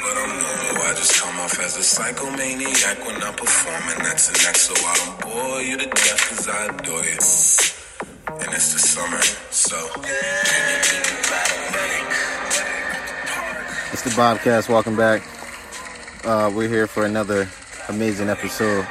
but I'm normal. I just come off as a psychomaniac when I'm performing. That's an so I don't bore you to death cause I adore you. And it's the summer, so? It's the Bobcast. Welcome back. Uh, we're here for another amazing episode.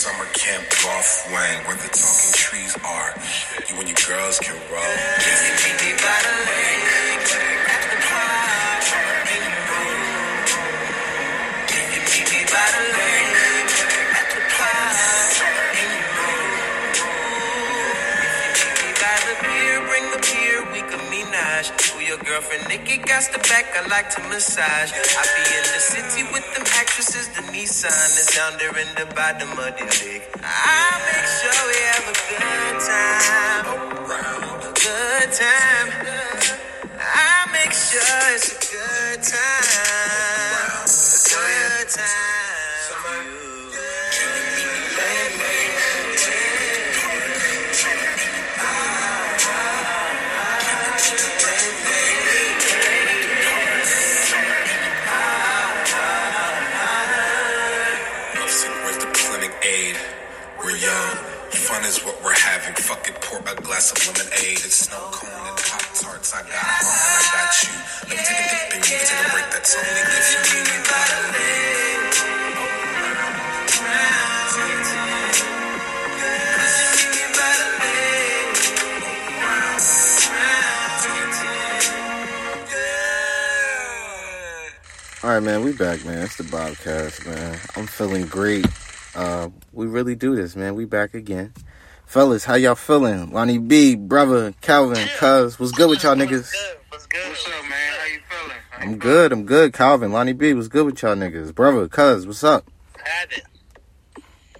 Summer camp, golf wang, where the talking trees are. You and your girls can roll. Nikki got the back, I like to massage. I be in the city with them actresses, the Nissan is down there in the bottom of the lake. I make sure we have a good time, a good time. We're having. Fuck it, pour a glass of lemonade. It's snow cone and Pop Tarts. I got heart and I got you. Let me take a dip and you take a break. That's only if you me by the lake. All right, man. We back, man. It's the Bobcast, man. I'm feeling great. Uh, we really do this, man. We back again. Fellas, how y'all feeling? Lonnie B, brother, Calvin, Cuz, what's good with y'all niggas? What's good? What's up, man? How you feeling? How you I'm good, I'm good. Calvin, Lonnie B, what's good with y'all niggas? Brother, Cuz, what's up? Had it.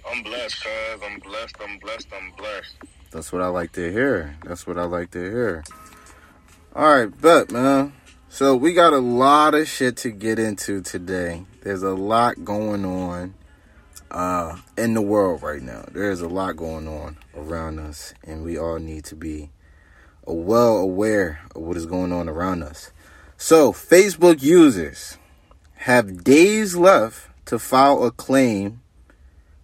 I'm blessed, cuz. I'm blessed. I'm blessed. I'm blessed. That's what I like to hear. That's what I like to hear. All right, but man. So we got a lot of shit to get into today. There's a lot going on uh, in the world right now. There's a lot going on around us, and we all need to be well aware of what is going on around us. So, Facebook users have days left to file a claim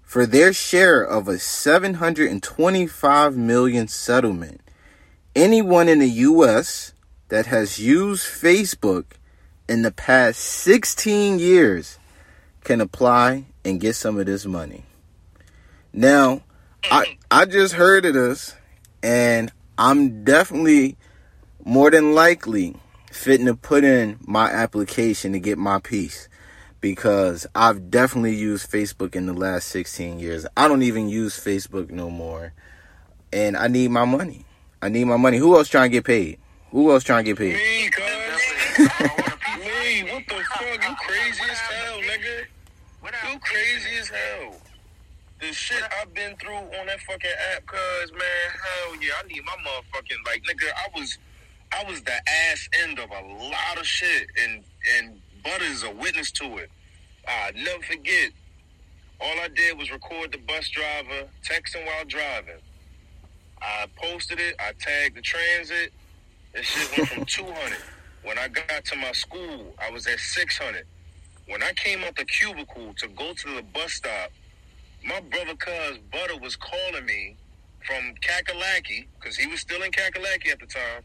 for their share of a 725 million settlement. Anyone in the US that has used Facebook in the past 16 years can apply and get some of this money. Now, I I just heard of this and I'm definitely more than likely fitting to put in my application to get my piece because I've definitely used Facebook in the last 16 years. I don't even use Facebook no more. And I need my money. I need my money. Who else trying to get paid? Who else trying to get paid? Me, cuz. Me, what the fuck? You crazy as hell, nigga. You crazy as hell. The shit I've been through on that fucking app, cuz, man, hell yeah. I need my motherfucking, like, nigga, I was, I was the ass end of a lot of shit, and, and Butter's a witness to it. I'll never forget. All I did was record the bus driver texting while driving. I posted it. I tagged the transit. That shit went from 200. When I got to my school, I was at 600. When I came out the cubicle to go to the bus stop, my brother cuz Butter was calling me from Kakalaki, because he was still in Kakalaki at the time.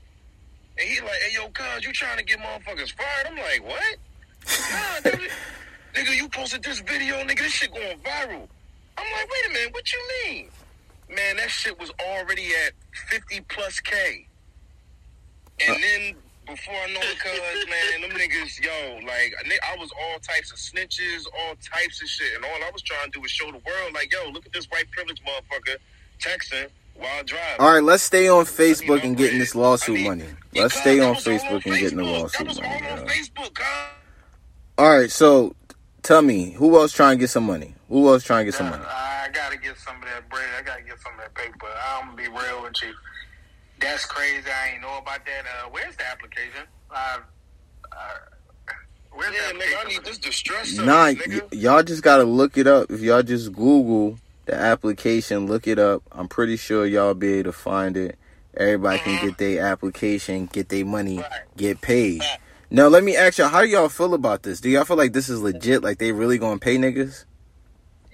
And he like, hey, yo, cuz, you trying to get motherfuckers fired? I'm like, what? Nah, nigga, nigga, you posted this video, nigga, this shit going viral. I'm like, wait a minute, what you mean? Man, that shit was already at 50 plus K. And uh, then before I know it, cuz, man, them niggas, yo, like, I was all types of snitches, all types of shit. And all I was trying to do was show the world, like, yo, look at this white privileged motherfucker texting while driving. All right, let's stay on Facebook and getting this lawsuit I mean, money. Let's stay on Facebook and getting the lawsuit money. all. Facebook. All right, so tell me, who else trying to get some money? Who else trying to get some money? I gotta get some of that bread. I gotta get some of that paper. I'm gonna be real with you. That's crazy. I ain't know about that. Uh, where's the application? Uh, uh, Where's Yeah, that nigga, I need this distress stuff, Nah, y- y'all just gotta look it up. If y'all just Google the application, look it up. I'm pretty sure y'all be able to find it. Everybody can get their application, get their money, Right. get paid. Right. Now, let me ask y'all, how do y'all feel about this? Do y'all feel like this is legit? Like they really gonna pay niggas?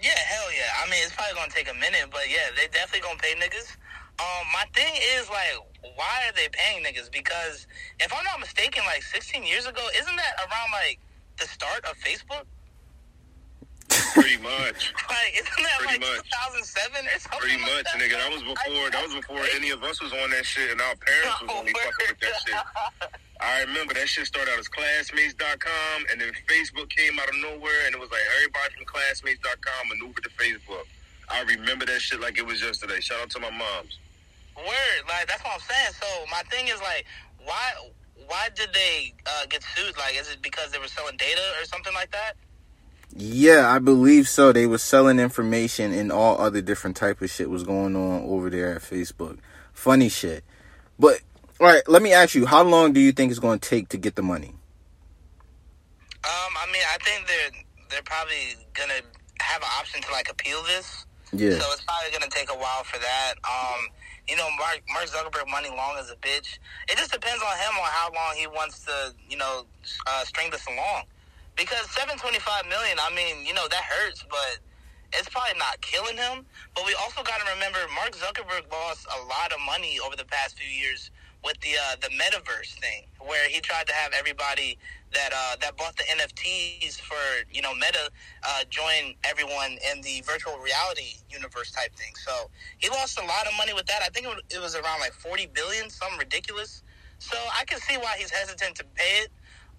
Yeah, hell yeah. I mean, it's probably gonna take a minute, but yeah, they definitely gonna pay niggas. Um, my thing is like, why are they paying niggas? Because if I'm not mistaken, like 16 years ago, isn't that around like the start of Facebook? Pretty much. Like, isn't that Pretty like much. 2007 or something? Pretty like much, that? nigga. That was before. That was before any of us was on that shit, and our parents was Oh, only fucking with that shit. I remember that shit started out as Classmates.com, and then Facebook came out of nowhere, and it was like everybody from Classmates.com maneuvered to Facebook. I remember that shit like it was yesterday. Shout out to my moms. Word, like that's what I'm saying. So my thing is like, why why did they uh, get sued? Like, is it because they were selling data or something like that? Yeah, I believe so. They were selling information and all other different type of shit was going on over there at Facebook. Funny shit. But all right, let me ask you, how long do you think it's going to take to get the money? Um, I mean, I think they're they're probably gonna have an option to like appeal this. Yeah. So it's probably gonna take a while for that. Um, you know, Mark Mark Zuckerberg money long as a bitch. It just depends on him on how long he wants to, you know, uh, string this along. Because seven twenty five million, I mean, you know, that hurts, but it's probably not killing him. But we also got to remember Mark Zuckerberg lost a lot of money over the past few years with the uh, the metaverse thing, where he tried to have everybody that uh, that bought the NFTs for you know Meta uh, join everyone in the virtual reality universe type thing. So he lost a lot of money with that. I think it was, around like forty billion, something ridiculous. So I can see why he's hesitant to pay it.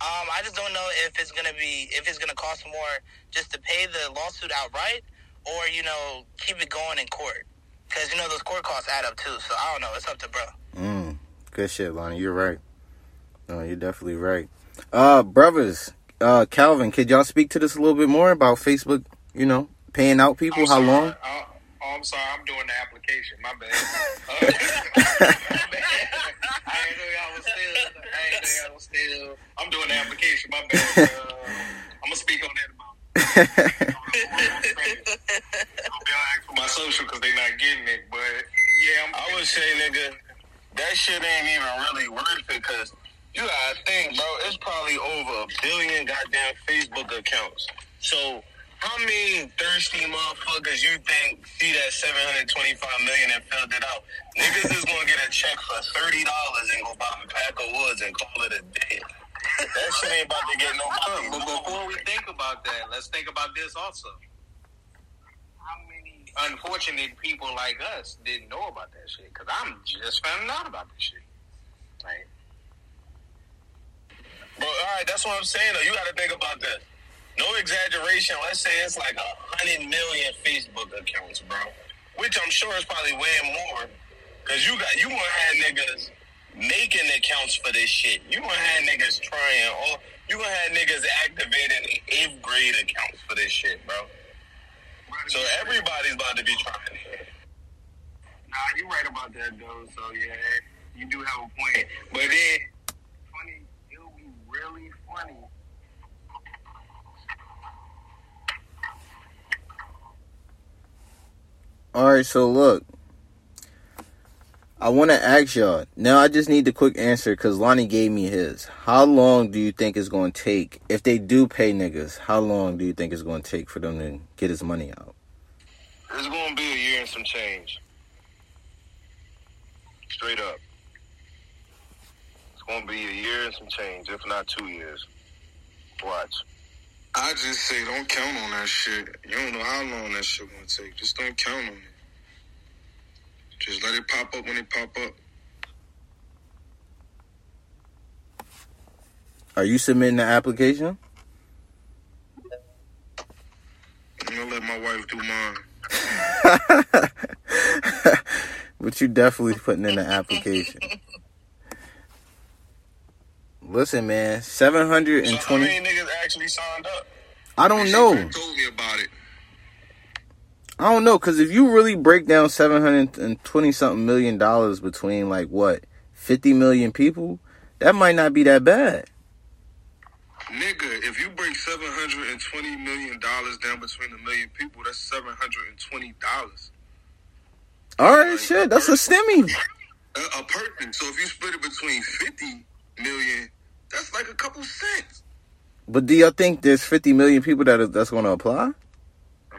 Um, I just don't know if it's gonna be if it's gonna cost more just to pay the lawsuit outright, or you know keep it going in court because you know those court costs add up too. So I don't know. It's up to bro. Mm, good shit, Lonnie. You're right. No, you're definitely right. Uh, brothers, uh, Calvin, could y'all speak to this a little bit more about Facebook? You know, paying out people. I'm How sorry. long? Uh, oh, I'm sorry. I'm doing the application. My bad. Uh, my bad. I ain't know y'all was still. I ain't know y'all was still. I'm doing the application. My bad. Uh, I'm gonna speak on that about. I'll be ask for my social because they not getting it. But yeah, I'm. I would say, nigga, that shit ain't even really worth it because you gotta think, bro. It's probably over a billion goddamn Facebook accounts. So how many thirsty motherfuckers you think see that seven hundred twenty-five million and filled it out? Niggas is gonna get a check for thirty dollars and go buy a pack of woods and call it a day. That shit ain't about to get no money. But before we think about that, let's think about this also. How many unfortunate people like us didn't know about that shit? Because I'm just finding out about this shit. Like, Bro, all right, that's what I'm saying. Though. You got to think about that. No exaggeration. Let's say it's like a hundred million Facebook accounts, bro. Which I'm sure is probably way more. Cause you got you gonna have niggas making accounts for this shit. You gonna have niggas trying, or you gonna have niggas activating eighth grade accounts for this shit, bro. So everybody's about to be trying nah, you're right about that though. So yeah, you do have a point. But then, funny, it would be really funny. All right, so look, I want to ask y'all. Now, I just need the quick answer because Lonnie gave me his. How long do you think it's going to take if they do pay niggas? How long do you think it's going to take for them to get his money out? It's gonna be a year and some change. Straight up. It's gonna be a year and some change, if not two years. Watch. I just say don't count on that shit. You don't know how long that shit gonna take. Just don't count on it. Just let it pop up when it pop up. Are you submitting the application? I'm gonna let my wife do mine. but you definitely putting in the application. Listen, man, seven hundred So how many niggas actually signed up? I don't know. told me about it. I don't know because if you really break down seven hundred and twenty something million dollars between like what fifty million people, that might not be that bad. Nigga, if you break seven hundred and twenty million dollars down between a million people, that's seven hundred and twenty dollars All right, shit, that's a stimmy. a, a person. So if you split it between fifty million, that's like a couple cents. But do y'all think there's 50 million people that is, that's going to apply?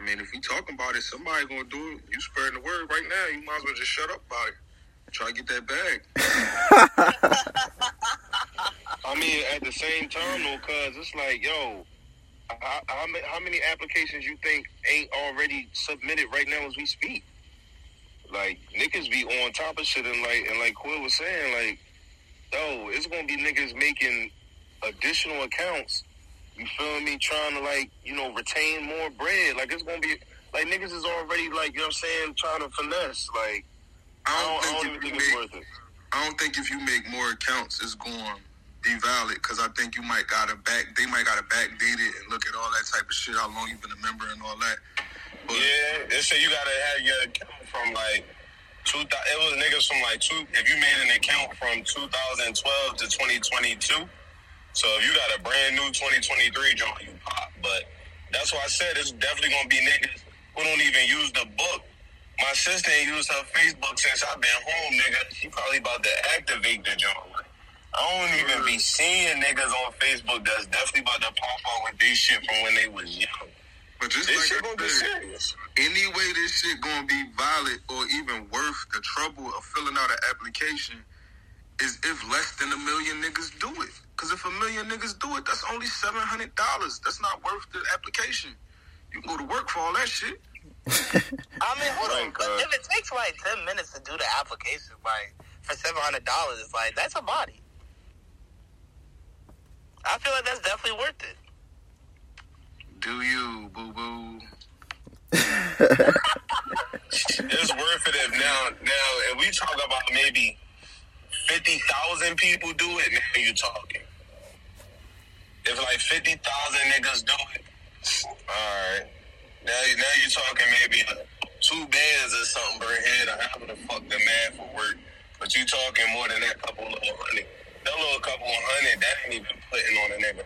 I mean, if we talking about it, somebody gonna do it. You spreading the word right now. You might as well just shut up about it. Try to get that bag. I mean, at the same time, though, cuz it's like, yo, how, how, how many applications you think ain't already submitted right now as we speak? Like niggas be on top of shit, and like and like Quill was saying, like, yo, it's gonna be niggas making additional accounts. You feel me? Trying to like, you know, retain more bread. Like it's gonna be like niggas is already like, you know what I'm saying, trying to finesse. Like I I don't, I don't don't think if you it's make, worth it. I don't think if you make more accounts, it's going to be valid. Because I think you might gotta back. They might gotta backdate it and look at all that type of shit. How long you've been a member and all that. But Yeah, they say you gotta have your account from like two. It was niggas from like two. If you made an account from 2012 to 2022, so if you got a brand new 2023 joint, you pop. But that's why I said it's definitely gonna be niggas who don't even use the book. My sister ain't used her Facebook since I've been home, nigga. She probably about to activate the joint. I don't even be seeing niggas on Facebook that's definitely about to pop out with this shit from when they was young. But just This shit like gonna I be said, serious. any way this shit gonna be valid or even worth the trouble of filling out an application is if less than a million niggas do it. Cause if a million niggas do it, that's only seven hundred dollars. That's not worth the application. You can go to work for all that shit. I mean, hold on. Right, But cuz. if it takes like ten minutes to do the application, like for seven hundred dollars, it's like that's a body. I feel like that's definitely worth it. Do you, boo boo? it's worth it if now now if we talk about maybe fifty thousand people do it, now you talking. If like fifty thousand niggas do it, alright. Now now you talking maybe two bands or something per head or however the fuck the math will work. But you talking more than that couple little hundred. That little couple of hundred, that ain't even putting on a nigga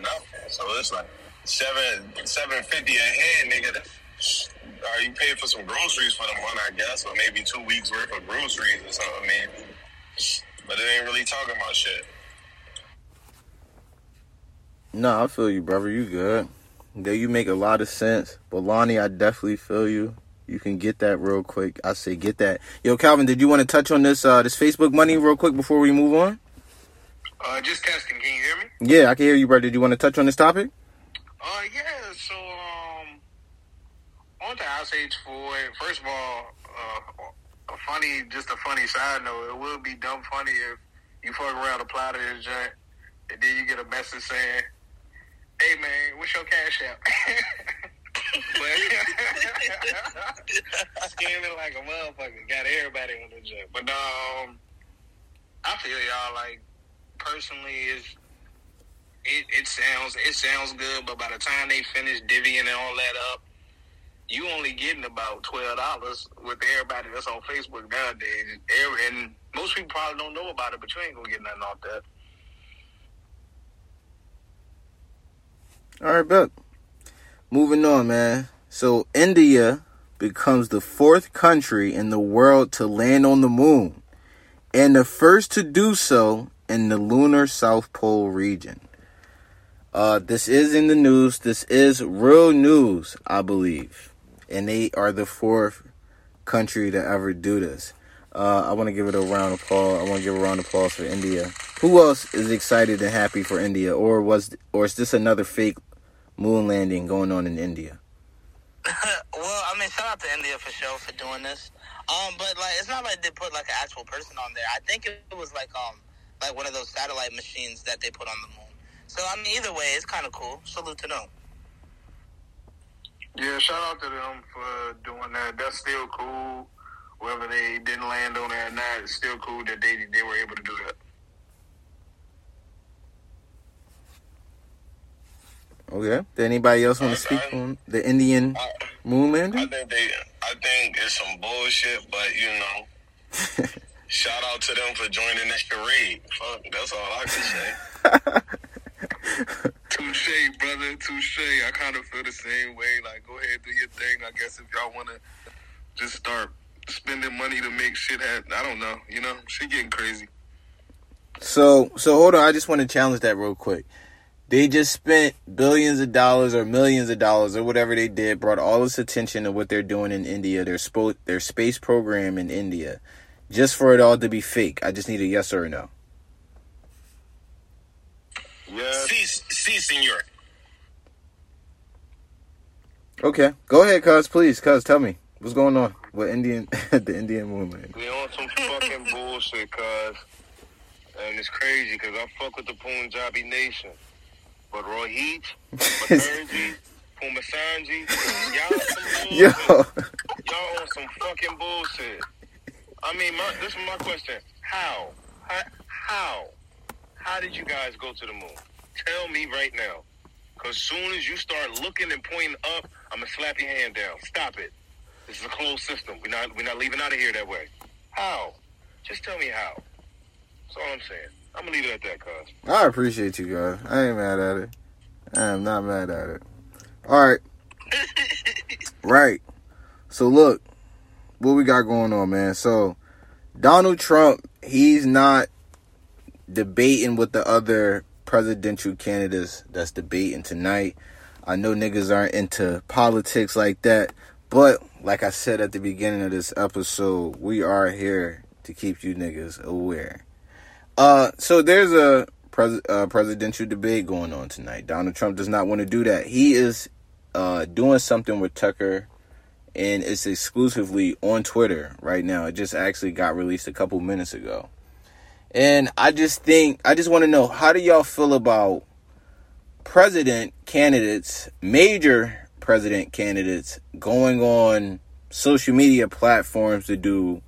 nothing. So it's like seven seven fifty a head, nigga. That's or you pay for some groceries for the month, I guess, or maybe two weeks worth of groceries or something, maybe. But it ain't really talking about shit. No, I feel you, brother. You good. There you make a lot of sense. But Lonnie, I definitely feel you. You can get that real quick. I say get that. Yo, Calvin, did you want to touch on this uh this Facebook money real quick before we move on? Uh, just testing. Can you hear me? Yeah, I can hear you, brother. Did you want to touch on this topic? Uh, yeah. So, um, on to House Age it. First of all, uh, a funny, just a funny side note. It would be dumb funny if you fuck around apply to this and then you get a message saying, "Hey man, what's your cash app?" scamming like a motherfucker. Got everybody on the joint. But um, I feel y'all like personally is it, it sounds it sounds good, but by the time they finish divvying and all that up, you only getting about twelve dollars with everybody that's on Facebook nowadays. And most people probably don't know about it, but you ain't gonna get nothing off that. All right, bet. Moving on, man. So India becomes the fourth country in the world to land on the moon, and the first to do so in the lunar South Pole region. Uh, this is in the news. This is real news, I believe, and they are the fourth country to ever do this. Uh, I want to give it a round of applause. I want to give a round of applause for India. Who else is excited and happy for India, or was, or is this another fake moon landing going on in India? well, I mean, shout out to India for sure for doing this. Um, but like, it's not like they put like an actual person on there. I think it was like um, like one of those satellite machines that they put on the moon. So I mean, either way, it's kind of cool. Salute to them. Yeah, shout out to them for doing that. That's still cool. Whether they didn't land on it or not, it's still cool that they they were able to do that. Okay. Did anybody else want to speak Okay. on the Indian I, moon I think they, I think it's some bullshit, but you know, shout out to them for joining the charade. Fuck, that's all I can say. Touche, brother. Touche. I kind of feel the same way. Like, go ahead, do your thing. I guess if y'all want to just start spending money to make shit happen, I don't know. You know, shit getting crazy. So, so hold on. I just want to challenge that real quick. They just spent billions of dollars or millions of dollars or whatever they did, brought all this attention to what they're doing in India, their spo- their space program in India, just for it all to be fake. I just need a yes or a no. Yeah. See, see, senor. Okay, go ahead, cuz, please, cuz, tell me what's going on with Indian, the Indian movement. We on some fucking bullshit, cuz. And it's crazy because I fuck with the Punjabi nation. But Rohit, Mukherjee, Pumasanji, y'all some Yo. Y'all on some fucking bullshit. I mean, my, this is my question. How? How? How? Did you guys go to the moon? Tell me right now. Because soon as you start looking and pointing up, I'm going to slap your hand down. Stop it. This is a closed system. We're not, we're not leaving out of here that way. How? Just tell me how. That's all I'm saying. I'm going to leave it at that, cuz. I appreciate you guys. I ain't mad at it. I am not mad at it. All right, right. So look, what we got going on, man. So Donald Trump, he's not debating with the other presidential candidates that's debating tonight. I know niggas aren't into politics like that, but like I said at the beginning of this episode, we are here to keep you niggas aware. Uh, so there's a pres- uh, presidential debate going on tonight. Donald Trump does not want to do that. He is uh, doing something with Tucker, and it's exclusively on Twitter right now. It just actually got released a couple minutes ago. And I just think, I just want to know how do y'all feel about president candidates, major president candidates, going on social media platforms to do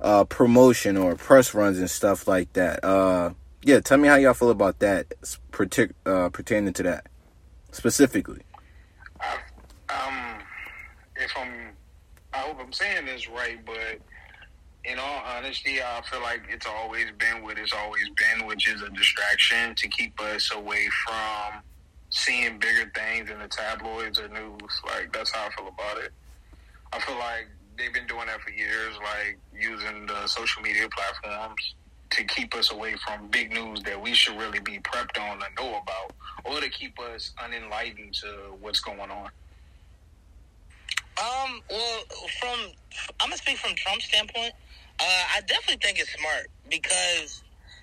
uh, promotion or press runs and stuff like that? Uh, yeah, tell me how y'all feel about that, partic- uh, pertaining to that specifically. um, if I'm, I hope I'm saying this right, but in all honesty, I feel like it's always been what it's always been, which is a distraction to keep us away from seeing bigger things in the tabloids or news. Like that's how I feel about it. I feel like they've been doing that for years, like using the social media platforms to keep us away from big news that we should really be prepped on to know about, or to keep us unenlightened to what's going on. Um, well, from I'm gonna speak from Trump's standpoint. Uh, I definitely think it's smart because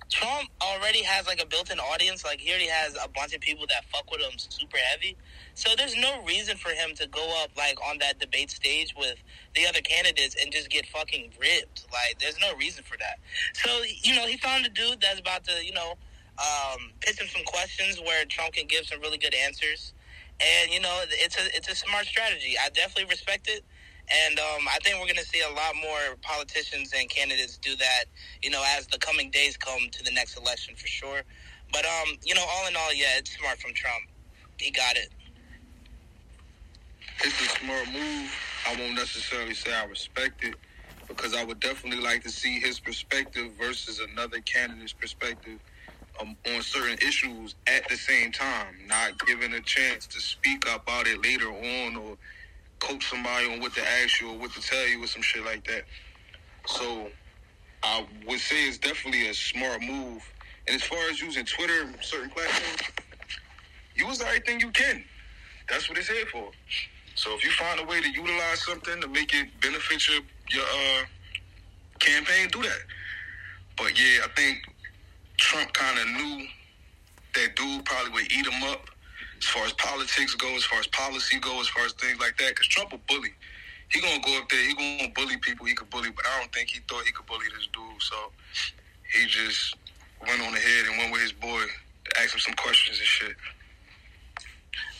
Trump already has like a built-in audience. Like he already has a bunch of people that fuck with him super heavy. So there's no reason for him to go up like on that debate stage with the other candidates and just get fucking ripped. Like there's no reason for that. So you know he found a dude that's about to you know um, pitch him some questions where Trump can give some really good answers. And you know it's a it's a smart strategy. I definitely respect it. And um, I think we're going to see a lot more politicians and candidates do that, you know, as the coming days come to the next election for sure. But, um, you know, all in all, yeah, it's smart from Trump. He got it. It's a smart move. I won't necessarily say I respect it because I would definitely like to see his perspective versus another candidate's perspective um, on certain issues at the same time, not given a chance to speak about it later on or coach somebody on what to ask you or what to tell you or some shit like that. So I would say it's definitely a smart move. And as far as using Twitter, certain platforms, use everything you can. That's what it's here for. So if you find a way to utilize something to make it benefit your your uh, campaign, do that. But yeah, I think Trump kind of knew that dude probably would eat him up as far as politics go, as far as policy go, as far as things like that. Because Trump a bully. He gonna go up there. He gonna bully people. He could bully, but I don't think he thought he could bully this dude. So he just went on ahead and went with his boy to ask him some questions and shit.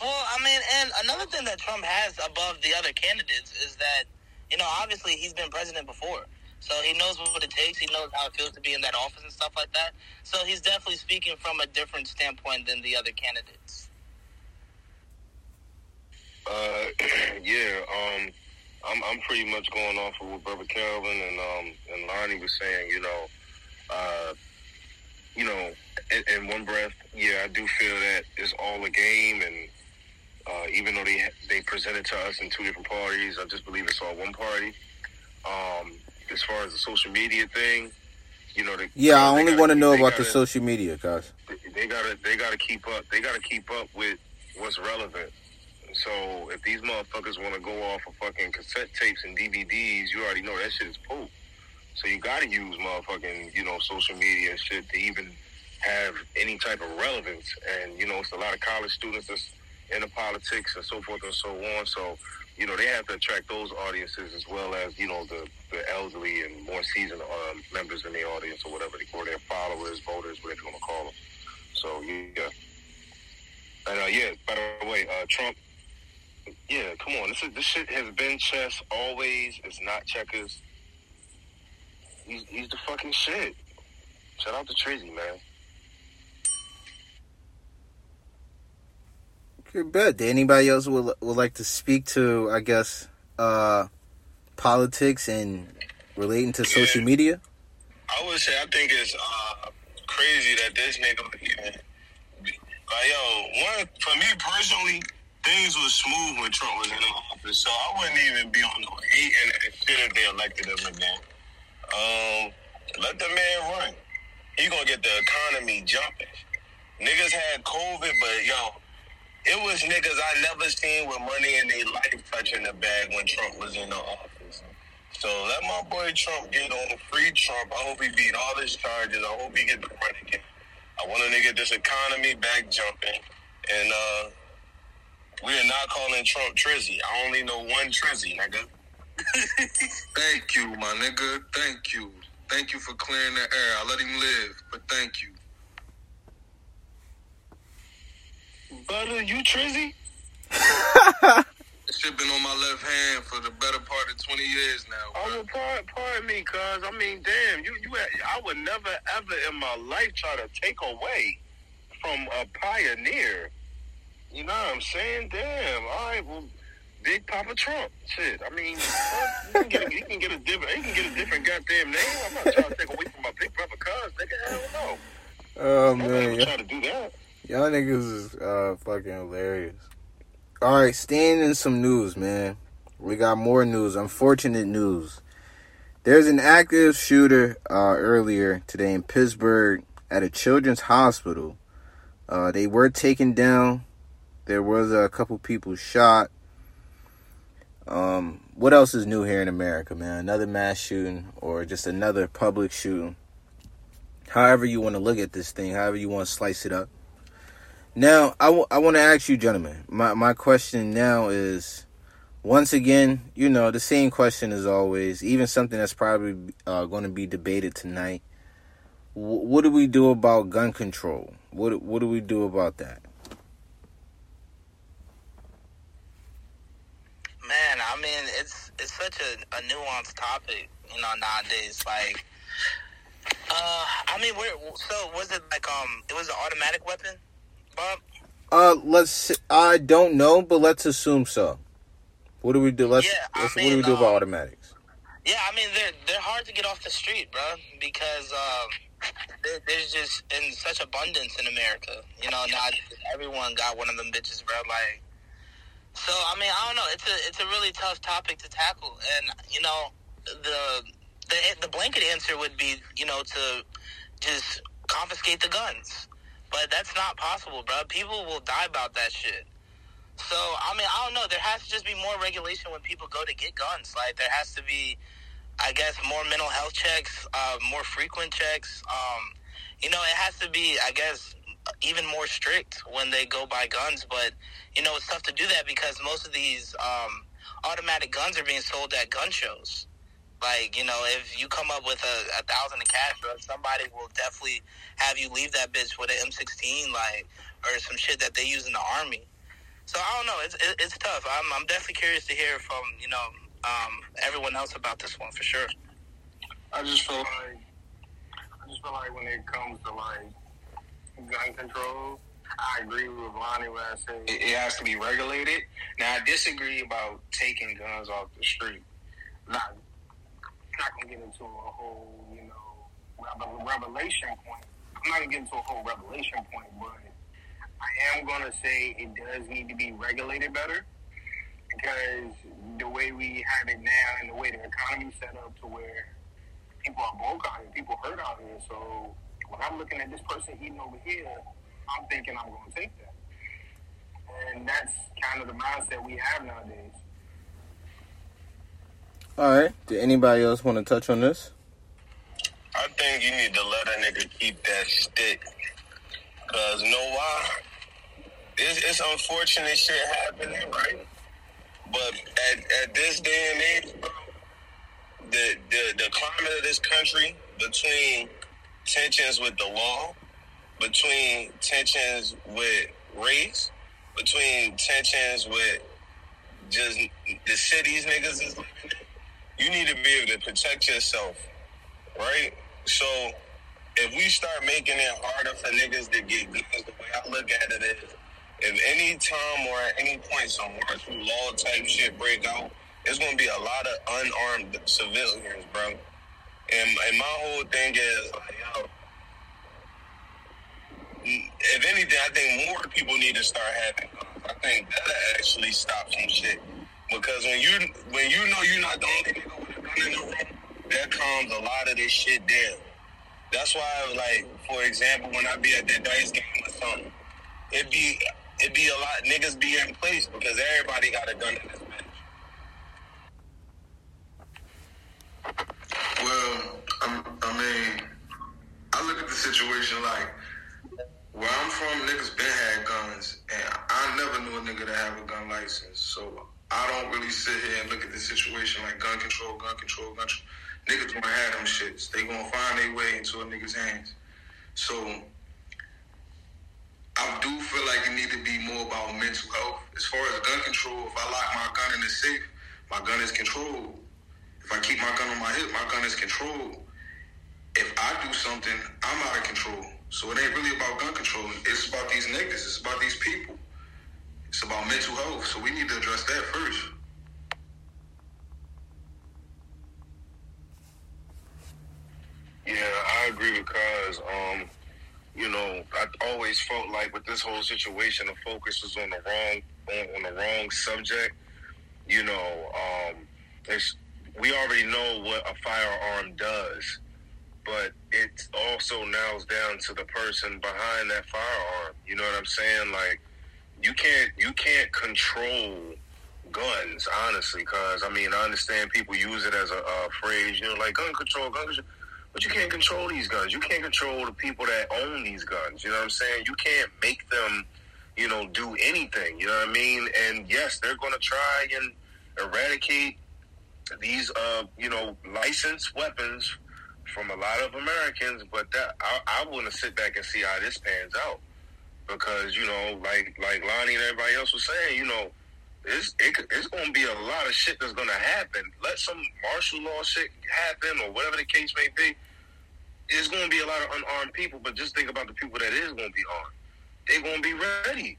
Well, I mean, and another thing that Trump has above the other candidates is that, you know, obviously he's been president before. So he knows what it takes. He knows how it feels to be in that office and stuff like that. So he's definitely speaking from a different standpoint than the other candidates. Uh, yeah, um, I'm I'm pretty much going off of what Brother Kelvin and um and Lonnie was saying. You know, uh, you know, in, in one breath, yeah, I do feel that it's all a game, and uh, even though they they presented to us in two different parties, I just believe it's all one party. Um, as far as the social media thing, you know, they, Yeah, I only want to know about the gotta- social media, guys. they gotta they gotta keep up they gotta keep up with what's relevant. So if these motherfuckers want to go off of fucking cassette tapes and DVDs, you already know that shit is poop. So you gotta use motherfucking you know social media and shit to even have any type of relevance. And you know it's a lot of college students that's into politics and so forth and so on. So you know they have to attract those audiences as well as you know the the elderly and more seasoned um, members in the audience or whatever they call their followers, voters, whatever you want to call them. So yeah, and uh, yeah. By the way, uh, Trump. Yeah, come on. This is this shit has been chess always. It's not checkers. He's he's the fucking shit. Shout out to Trizzy, man. Good bet. Did anybody else would would like to speak to? I guess uh, politics and relating to social media. I would say I think it's uh, crazy that this nigga even like yo. One for me personally, things was smooth when Trump was in the office, so I wouldn't even be on no hate and shit if they elected him again. Um, let the man run. He gonna get the economy jumping. Niggas had COVID, but yo, it was niggas I never seen with money in their life touching the bag when Trump was in the office. So let my boy Trump get on free Trump. I hope he beat all his charges. I hope he get the run again. I want to get this economy back jumping. And uh we are not calling Trump Trizzy. I only know one Trizzy, nigga. Thank you, my nigga. Thank you. Thank you for clearing the air. I let him live, but thank you. Butter, you Trizzy? Shit been on my left hand for the better part of 20 years now. Oh, well, pardon, pardon me, cuz. I mean, damn, you, you, I would never, ever in my life try to take away from a pioneer. You know what I'm saying? Damn. All right, well, Big Papa Trump. Shit. I mean, he can get a, can get a different, he can get a different goddamn name. I'm not trying to take away from my Big Papa cuz, nigga. Hell no. Oh I'm man, even y- trying to do that. y'all niggas is uh, fucking hilarious. All right, staying in some news, man. We got more news. Unfortunate news. There's an active shooter uh, earlier today in Pittsburgh at a children's hospital. Uh, they were taken down. There was a couple people shot. Um, what else is new here in America, man? Another mass shooting or just another public shooting. However you want to look at this thing, however you want to slice it up. Now, I, w- I want to ask you, gentlemen. My my question now is, once again, you know, the same question as always. Even something that's probably uh, going to be debated tonight. W- what do we do about gun control? What what do we do about that? Man, I mean, it's it's such a, a nuanced topic, you know, nowadays. Like, uh, I mean, where? So was it like um, it was an automatic weapon, Bob? Uh, let's. I don't know, but let's assume so. What do we do? Let's. Yeah, let's what do we mean, do about um, automatics? Yeah, I mean they're they're hard to get off the street, bro, because um, there, there's just in such abundance in America. You know, not everyone got one of them bitches, bro. Like, so I mean, I don't know. It's a it's a really tough topic to tackle, and you know, the the the blanket answer would be, you know, to just confiscate the guns, but that's not possible, bro. People will die about that shit. So I mean, I don't know. There has to just be more regulation when people go to get guns. Like there has to be, I guess, more mental health checks, uh, more frequent checks. Um, you know, it has to be, I guess, even more strict when they go buy guns. But you know, it's tough to do that because most of these um, automatic guns are being sold at gun shows. Like you know, if you come up with a, a thousand in cash, bro, somebody will definitely have you leave that bitch with an M16, like or some shit that they use in the army. So I don't know. It's it, it's tough. I'm I'm definitely curious to hear from you know um, everyone else about this one for sure. I just feel like I just feel like when it comes to like gun control, I agree with Lonnie when I say it, it has to be regulated. Now I disagree about taking guns off the street. Not not gonna get into a whole you know revelation point, I'm not gonna get into a whole revelation point, but I am gonna say it does need to be regulated better because the way we have it now and the way the economy's set up to where people are broke out here, people hurt out here. So when I'm looking at this person eating over here, I'm thinking I'm gonna take that. And that's kind of the mindset we have nowadays. All right. Did anybody else want to touch on this? I think you need to let a nigga keep that stick. Cause you know why? It's, it's unfortunate shit happening, right? But at, at this day and age, bro, the, the the climate of this country between tensions with the law, between tensions with race, between tensions with just the cities niggas is you need to be able to protect yourself, right? So if we start making it harder for niggas to get guns, the way I look at it is, if any time or at any point some martial law type shit break out, it's gonna be a lot of unarmed civilians, bro. And, and my whole thing is if anything, I think more people need to start having. I think that'll actually stop some shit. Because when you when you know you're not the only nigga with a gun in the room, that comes a lot of this shit down. That's why, like, for example, when I be at that dice game or something, it be it be a lot niggas be in place because everybody got a gun in bitch. Well, I'm, I mean, I look at the situation like where I'm from, niggas been had guns, and I never knew a nigga to have a gun license. So I don't really sit here and look at the situation like gun control, gun control, gun control. Niggas gonna have them shits. They gonna find their way into a nigga's hands. So I do feel like it need to be more about mental health. As far as gun control, if I lock my gun in the safe, my gun is controlled. If I keep my gun on my hip, my gun is controlled. If I do something, I'm out of control. So it ain't really about gun control. It's about these niggas. It's about these people. It's about mental health. So we need to address that first. Yeah, I agree because, um, you know, I always felt like with this whole situation, the focus was on the wrong on, on the wrong subject. You know, um, we already know what a firearm does, but it also nails down to the person behind that firearm. You know what I'm saying? Like, you can't you can't control guns, honestly, because I mean, I understand people use it as a, a phrase, you know, like gun control, gun control. But you can't control these guns. You can't control the people that own these guns. You know what I'm saying? You can't make them, you know, do anything. You know what I mean? And yes, they're going to try and eradicate these, uh, you know, licensed weapons from a lot of Americans. But that I, I want to sit back and see how this pans out because you know, like like Lonnie and everybody else was saying, you know, it's it, it's going to be a lot of shit that's going to happen. Let some martial law shit happen or whatever the case may be. It's going to be a lot of unarmed people, but just think about the people that is going to be armed. They're going to be ready,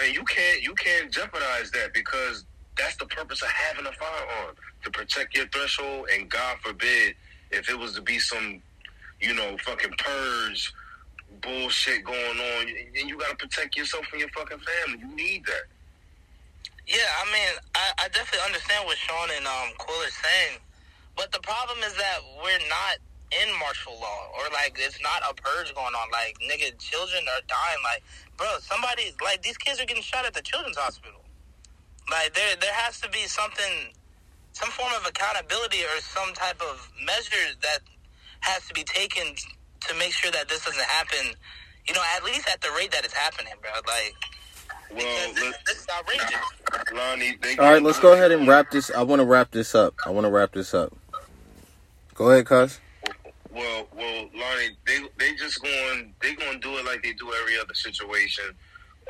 and you can't you can't jeopardize that because that's the purpose of having a firearm to protect your threshold. And God forbid if it was to be some, you know, fucking purge bullshit going on, and you got to protect yourself and your fucking family. You need that. Yeah, I mean, I, I definitely understand what Sean and um, are saying, but the problem is that we're not in martial law, or like it's not a purge going on. Like, nigga, children are dying. Like, bro, somebody like these kids are getting shot at the children's hospital. Like, there there has to be something, some form of accountability or some type of measure that has to be taken to make sure that this doesn't happen. You know, at least at the rate that it's happening, bro. Like. Well, This, this is outrageous. Lonnie, they All right, let's go ahead and wrap this. I want to wrap this up. I want to wrap this up. Go ahead, cuz. Well, well, Lonnie, they they just going they going to do it like they do every other situation.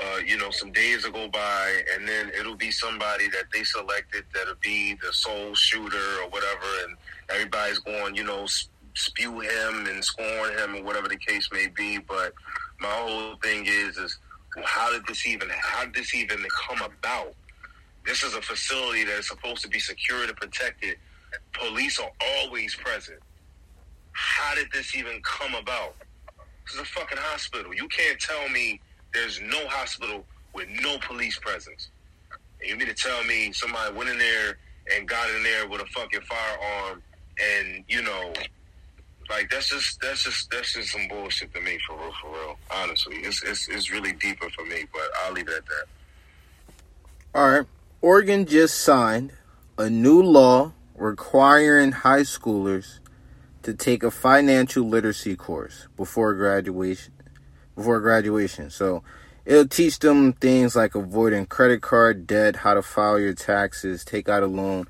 Uh, you know, some days will go by, and then it'll be somebody that they selected that'll be the sole shooter or whatever, and everybody's going, you know, spew him and scorn him or whatever the case may be. But my whole thing is, is how did this even how did this even come about? This is a facility that is supposed to be secured and protected. Police are always present. How did this even come about? This is a fucking hospital. You can't tell me there's no hospital with no police presence. And you mean to tell me somebody went in there and got in there with a fucking firearm and, you know, like that's just that's just that's just some bullshit to me for real, for real. Honestly. It's it's it's really deeper for me, but I'll leave it at that. All right. Oregon just signed a new law requiring high schoolers to take a financial literacy course before graduation. Before graduation. So it'll teach them things like avoiding credit card debt, how to file your taxes, take out a loan.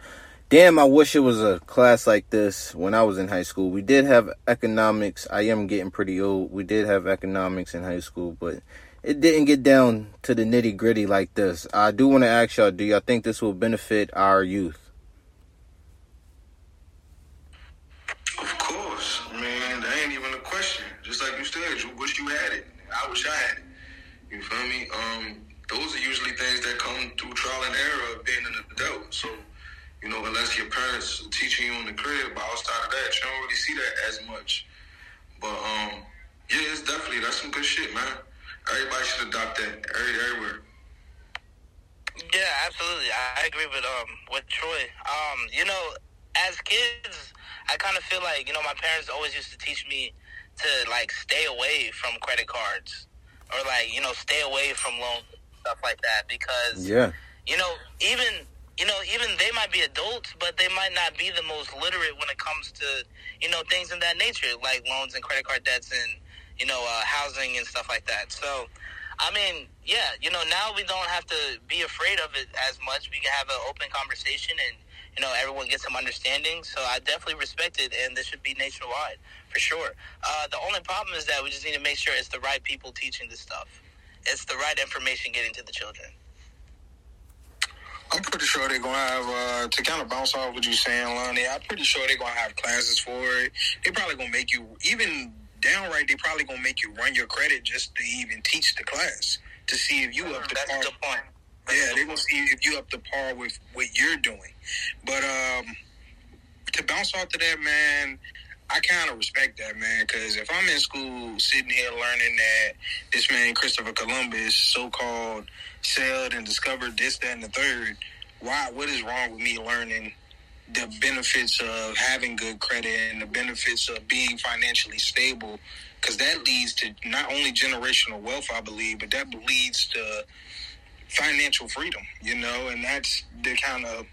Damn, I wish it was a class like this when I was in high school. We did have economics. I am getting pretty old. We did have economics in high school, but it didn't get down to the nitty gritty like this. I do want to ask y'all do y'all think this will benefit our youth? Of course, man. That ain't even a question. Just like you said, you wish you had it. I wish I had it. You feel me? Um, those are usually things that come through trial and error of being an adult. So, you know, unless your parents are teaching you in the crib, but outside of that, you don't really see that as much. But um, yeah, it's definitely that's some good shit, man. Everybody should adopt that every, everywhere. Yeah, absolutely. I I agree with um with Troy. Um, you know, as kids, I kind of feel like you know my parents always used to teach me to like stay away from credit cards or like you know stay away from loans stuff like that because Yeah. you know even you know even they might be adults but they might not be the most literate when it comes to you know things in that nature like loans and credit card debts and you know uh, housing and stuff like that so i mean yeah you know now we don't have to be afraid of it as much we can have an open conversation and you know everyone gets some understanding so i definitely respect it and this should be nationwide for sure uh, the only problem is that we just need to make sure it's the right people teaching this stuff it's the right information getting to the children I'm pretty sure they're gonna have uh, to kind of bounce off what you're saying, Lonnie. I'm pretty sure they're gonna have classes for it. They're probably gonna make you even downright. They're probably gonna make you run your credit just to even teach the class to see if you up to that's par. Yeah, they're gonna see if you up to par with what you're doing. But um, to bounce off to that, man, I kind of respect that, man. Because if I'm in school sitting here learning that this man Christopher Columbus, so-called, sailed and discovered this, that, and the third, why? What is wrong with me learning? The benefits of having good credit and the benefits of being financially stable, because that leads to not only generational wealth, I believe, but that leads to financial freedom, you know, and that's the kind of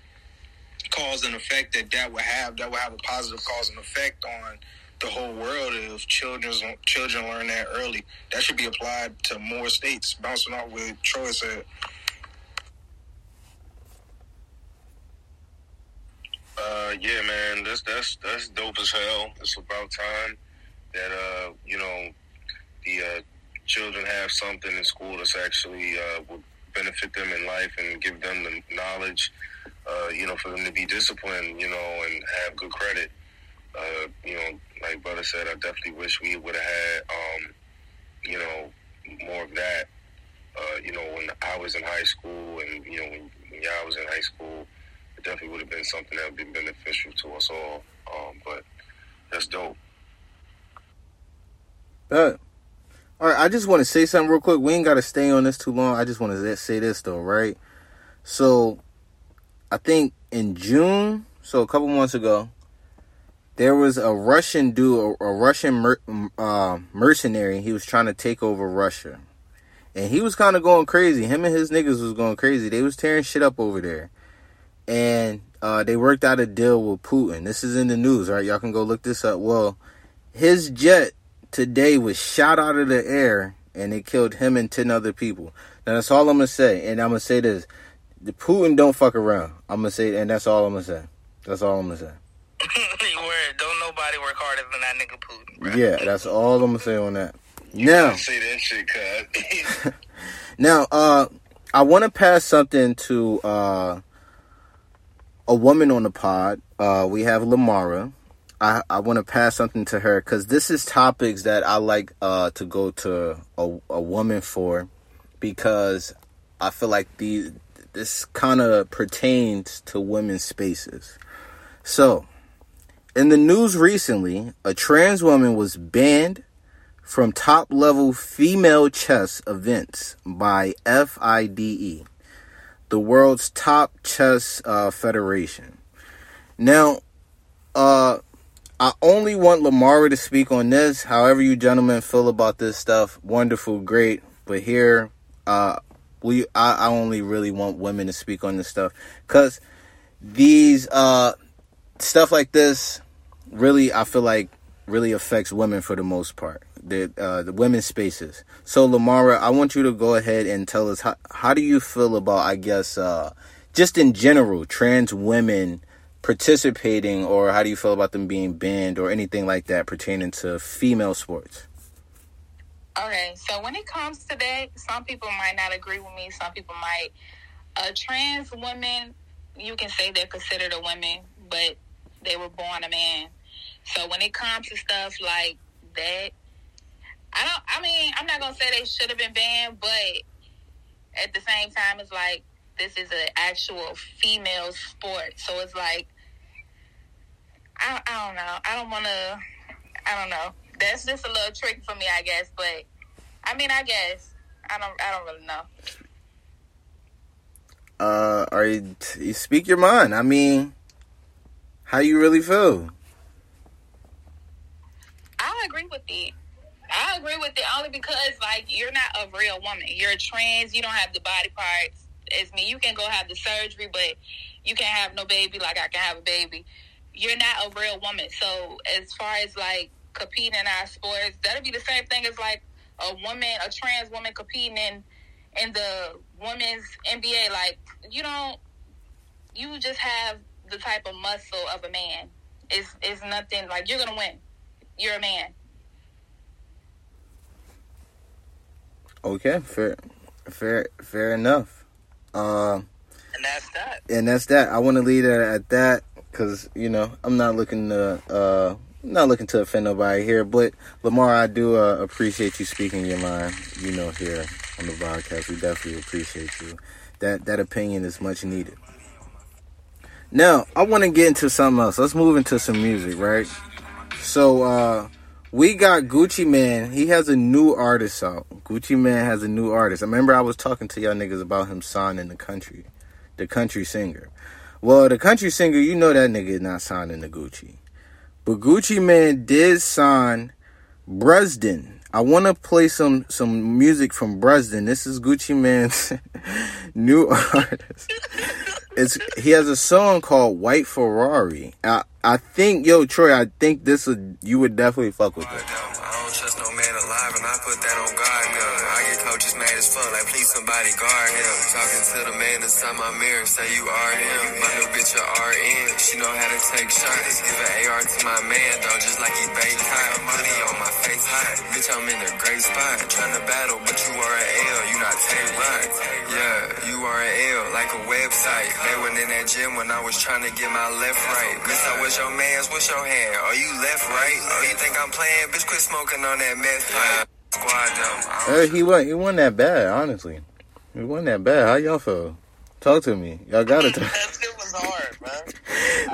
cause and effect that that would have. That would have a positive cause and effect on the whole world if children children learn that early. That should be applied to more states. Bouncing off with Troy said. Uh, yeah, man, that's that's that's dope as hell. It's about time that uh, you know, the uh, children have something in school that's actually uh, benefit them in life and give them the knowledge. Uh, you know, for them to be disciplined, you know, and have good credit. Uh, you know, like brother said, I definitely wish we would have had, um, you know, more of that. Uh, you know, when I was in high school, and you know, when, when y'all was in high school, it definitely would have been something that would be beneficial to us all. Um, but that's dope. Uh, all right, I just want to say something real quick. We ain't got to stay on this too long. I just want to say this though, right? So, I think in June, so a couple months ago, there was a Russian dude, a, a Russian mer- uh, mercenary. He was trying to take over Russia, and he was kind of going crazy. Him and his niggas was going crazy. They was tearing shit up over there, and uh, they worked out a deal with Putin. This is in the news, right? Y'all can go look this up. Well, his jet today was shot out of the air and it killed him and 10 other people. Now that's all I'm gonna say. And I'm gonna say this. The Putin don't fuck around. I'm gonna say and that's all I'm gonna say. That's all I'm gonna say. Word, don't nobody work harder than that nigga Putin. Bro. Yeah, that's all I'm gonna say on that. Now Say that shit, cuz. now uh I wanna pass something to uh a woman on the pod. Uh we have Lamara. I, I want to pass something to her because this is topics that I like uh, to go to a, a woman for because I feel like the this kind of pertains to women's spaces. So, in the news recently, a trans woman was banned from top level female chess events by FIDE, the world's top chess uh, federation. Now, uh, I only want Lamara to speak on this. However, you gentlemen feel about this stuff, wonderful, great. But here, uh, we I, I only really want women to speak on this stuff because these uh stuff like this really I feel like really affects women for the most part. The uh, the women's spaces. So Lamara, I want you to go ahead and tell us how how do you feel about I guess uh just in general trans women participating or how do you feel about them being banned or anything like that pertaining to female sports? Okay, so when it comes to that, some people might not agree with me. Some people might. A trans woman, you can say they're considered a woman, but they were born a man. So when it comes to stuff like that, I don't. I mean, I'm not gonna say they should have been banned, but at the same time, it's like this is an actual female sport, so it's like I, I don't know. I don't want to. I don't know. That's just a little trick for me, I guess. But I mean, I guess I don't. I don't really know. Uh, are you, you speak your mind? I mean, how you really feel? I agree with it. I agree with it only because, like, you're not a real woman. You're trans. You don't have the body parts as me. You can go have the surgery, but you can't have no baby like I can have a baby. You're not a real woman. So, as far as like competing in our sports, that'll be the same thing as like a woman, a trans woman competing in in the women's NBA. Like, you don't. You just have the type of muscle of a man. It's it's nothing like you're gonna win. You're a man. Okay, fair, fair, fair enough. Uh, And that's that. and that's that. I want to leave it at that because you know I'm not looking to uh not looking to offend nobody here, but Lamar, I do uh, appreciate you speaking your mind. You know, here on the podcast, we definitely appreciate you. That that opinion is much needed. Now, I want to get into something else. Let's move into some music, right? So, uh, we got Gucci Mane. He has a new artist out. Gucci Mane has a new artist. I remember I was talking to y'all niggas about him signing the country, the country singer. Well, the country singer, you know that nigga is not signing the Gucci. But Gucci Mane did sign Brezden. I want to play some some music from Brezden. This is Gucci Mane's new artist. It's he has a song called White Ferrari. I think yo Troy, I think this would you would definitely fuck with it. Mad like please somebody guard him. Talking to the man inside my mirror, say you are him. My new bitch a RN, she know how to take shots. Give an AR to my man, though, just like he bait high. Money on my face high, bitch I'm in a great spot. Trying to battle, but you are an L, you not take right. Yeah, you are an L, like a website. They went in that gym when I was trying to get my left right. Miss, I wish your man's, what's your hand? Are you left right? Oh, you think I'm playing? Bitch, quit smoking on that meth pipe. Squad them. I don't Hey, he wasn't he wasn't that bad, honestly. He wasn't that bad. How y'all feel? Talk to me. Y'all gotta talk. That shit was hard, man.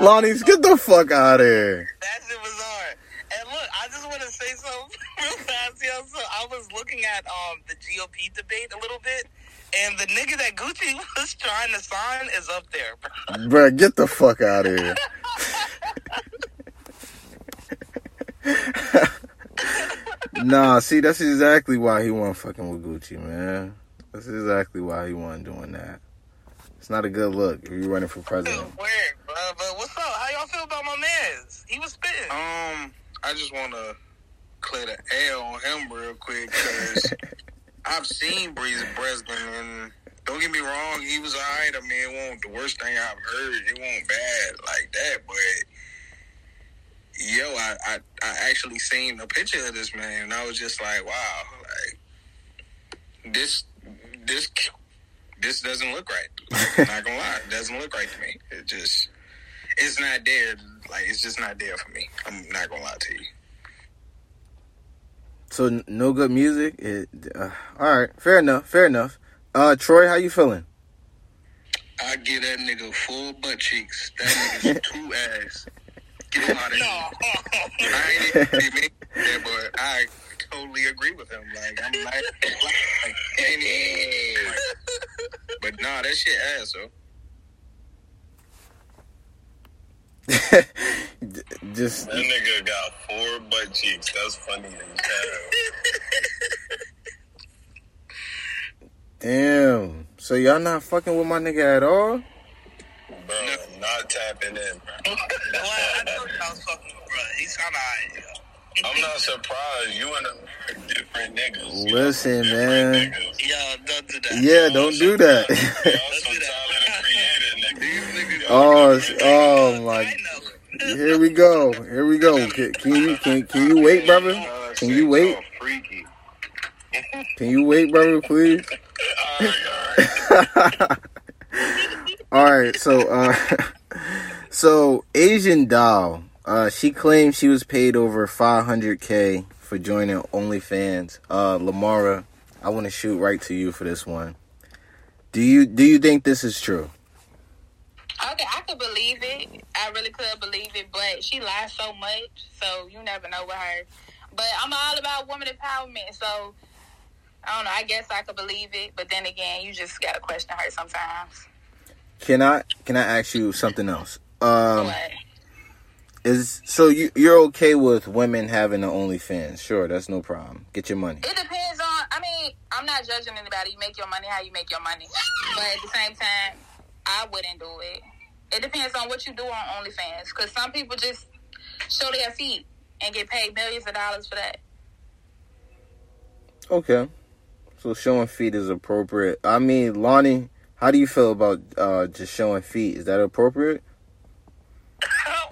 Lonnie, get the fuck out of here. That shit was hard. And look, I just want to say something real fast, yo. So I was looking at um the GOP debate a little bit, and the nigga that Gucci was trying to sign is up there, bro. Bruh, get the fuck out of here. Nah, see, that's exactly why he wasn't fucking with Gucci, man. That's exactly why he wasn't doing that. It's not a good look if you're running for president. Weird, bro. But what's up? How y'all feel about my man's? He was spitting. Um, I just want to clear the air on him real quick because I've seen Breeze Brezden and don't get me wrong, he was alright. I mean, it wasn't the worst thing I've heard. It wasn't bad like that, but yo, I, I I actually seen a picture of this man, and I was just like, wow, like this this this doesn't look right. Like, I'm not gonna lie, it doesn't look right to me. It just it's not there. Like it's just not there for me. I'm not gonna lie to you. So no good music. It, uh, all right, fair enough. Fair enough. Uh, Troy, how you feeling? I give that nigga full butt cheeks. That nigga's two ass. Out. I ain't even but I totally agree with him. Like I'm like, like it? Like, but nah, that shit ass, so. Just That nigga got four butt cheeks. That's funny damn. So y'all not fucking with my nigga at all? Bro, not tapping in, bro. Well, I told you I was fucking with bro. He sound alright. yo. I'm not surprised. You and him different niggas. Listen, Different man. niggas. Yo, don't do that. Yeah, don't do that. Y'all some Tyler the Creator niggas. oh, oh my. Here we go. Here we go. Can, can you can can you wait, brother? Can you wait? Can you wait, brother, please? All right, so uh so Asian doll, uh she claimed she was paid over 500k for joining OnlyFans. Uh Lamara, I want to shoot right to you for this one. Do you do you think this is true? Okay, I could believe it. I really could believe it, but she lies so much, so you never know with her. But I'm all about woman empowerment, so I don't know. I guess I could believe it, but then again, you just gotta question her sometimes. Can I can I ask you something else? Um What? is so you you're okay with women having an OnlyFans? Sure, that's no problem. Get your money. It depends on. I mean, I'm not judging anybody. You make your money how you make your money, but at the same time, I wouldn't do it. It depends on what you do on OnlyFans, because some people just show their feet and get paid millions of dollars for that. Okay. So showing feet is appropriate. I mean, Lonnie, how do you feel about uh just showing feet? Is that appropriate? why,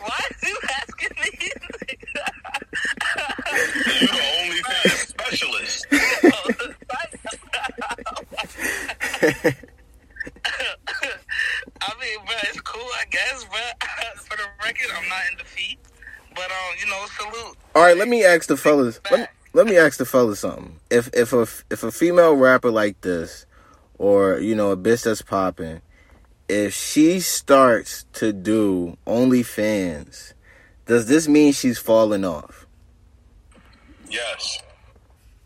why are you asking me? You're the only fan specialist. I mean, bro, it's cool, I guess, but For the record, I'm not in defeat. But, um, you know, salute. All right, let me ask the fellas. Let me, let me ask the fellas something. If if a if a female rapper like this, or you know a bitch that's popping, if she starts to do OnlyFans, does this mean she's falling off? Yes.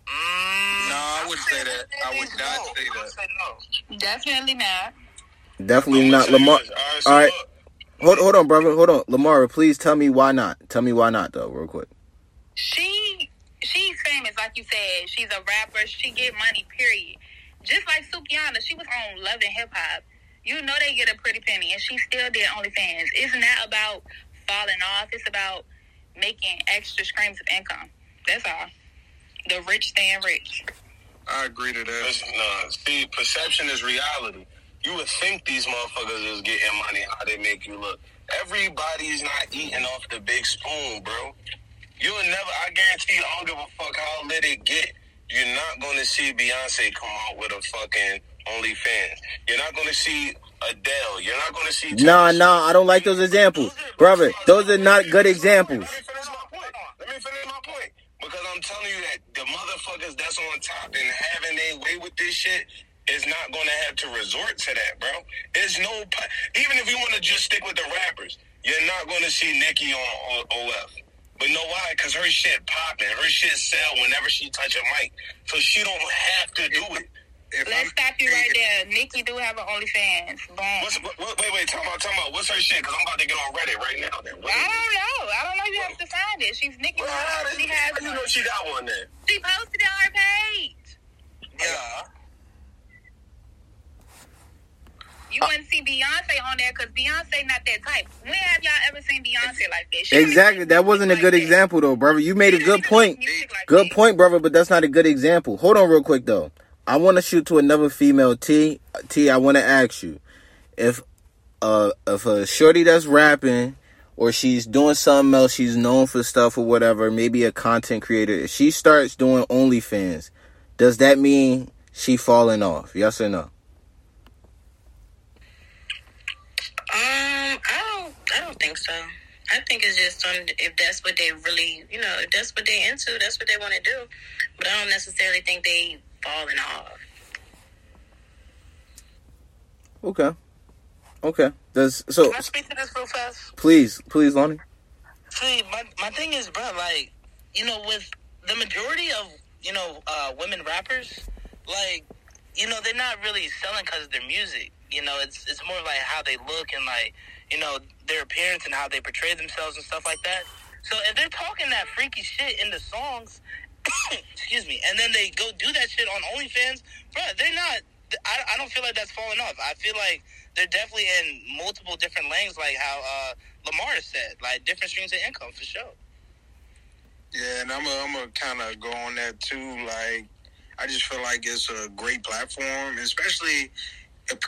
Mm, No, I wouldn't say that. I would no. not say I that. would say no. Definitely not. Definitely not. Lamar. All right, so All right. Hold hold on, brother. Hold on, Lamar. Please tell me why not. Tell me why not, though, real quick. She she's famous, like you said. She's a rapper. She get money. Period. Just like Sukihana, she was on Love and Hip Hop. You know they get a pretty penny, and she still did OnlyFans. It's not about falling off. It's about making extra streams of income. That's all. The rich staying rich. I agree to that. Listen, nah, see, perception is reality. You would think these motherfuckers is getting money, how they make you look. Everybody's not eating off the big spoon, bro. You'll never, I guarantee you, I don't give a fuck how lit it get. You're not going to see Beyonce come out with a fucking OnlyFans. You're not going to see Adele. You're not going to see. Nah, nah, I don't like those examples, brother. Those are not good examples. Let me finish my point. Let me finish my point. Because I'm telling you that the motherfuckers that's on top and having their way with this shit is not going to have to resort to that, bro. There's no, even if you want to just stick with the rappers, you're not going to see Nicki on, on OF. But know why? Because her shit popping. Her shit sell whenever she touch a mic. So she don't have to do it. If Let's I'm, stop you right there. Nicki do have an OnlyFans. Boom. What's, what, what, wait, wait, talk about, talk about. What's her shit? Because I'm about to get on Reddit right now. Then. What I don't know. I don't know. You have to find it. She's Nicki Well, how Minaj. does- She has how you know she got one then? She posted it on her page. Yeah. You wouldn't see Beyonce on there because Beyonce not that type. When have y'all ever seen Beyonce like that? She Exactly. That wasn't a like good that. example, though, brother. You made a good point. like Good that. point, brother, but that's not a good example. Hold on real quick though. I want to shoot to another female T. T, I want to ask you if uh if a shorty that's rapping or she's doing something else, she's known for stuff or whatever, maybe a content creator. If she starts doing OnlyFans, does that mean she falling off? Yes or no? Um, I don't. I don't think so. I think it's just on if that's what they really, you know, if that's what they into, that's what they want to do. But I don't necessarily think they falling off. Okay. Okay. Does so? Can I speak to this real fast? Please, please, Lonnie. See, my, my thing is, bro, like, you know, with the majority of you know uh, women rappers, like you know, they're not really selling because of their music. You know, it's it's more like how they look and like you know their appearance and how they portray themselves and stuff like that. So if they're talking that freaky shit in the songs, excuse me, and then they go do that shit on OnlyFans, bro, they're not. I, I don't feel like that's falling off. I feel like they're definitely in multiple different lanes, like how uh, Lamar said, like different streams of income for sure. Yeah, and I'm gonna I'm kind of go on that too. Like, I just feel like it's a great platform, especially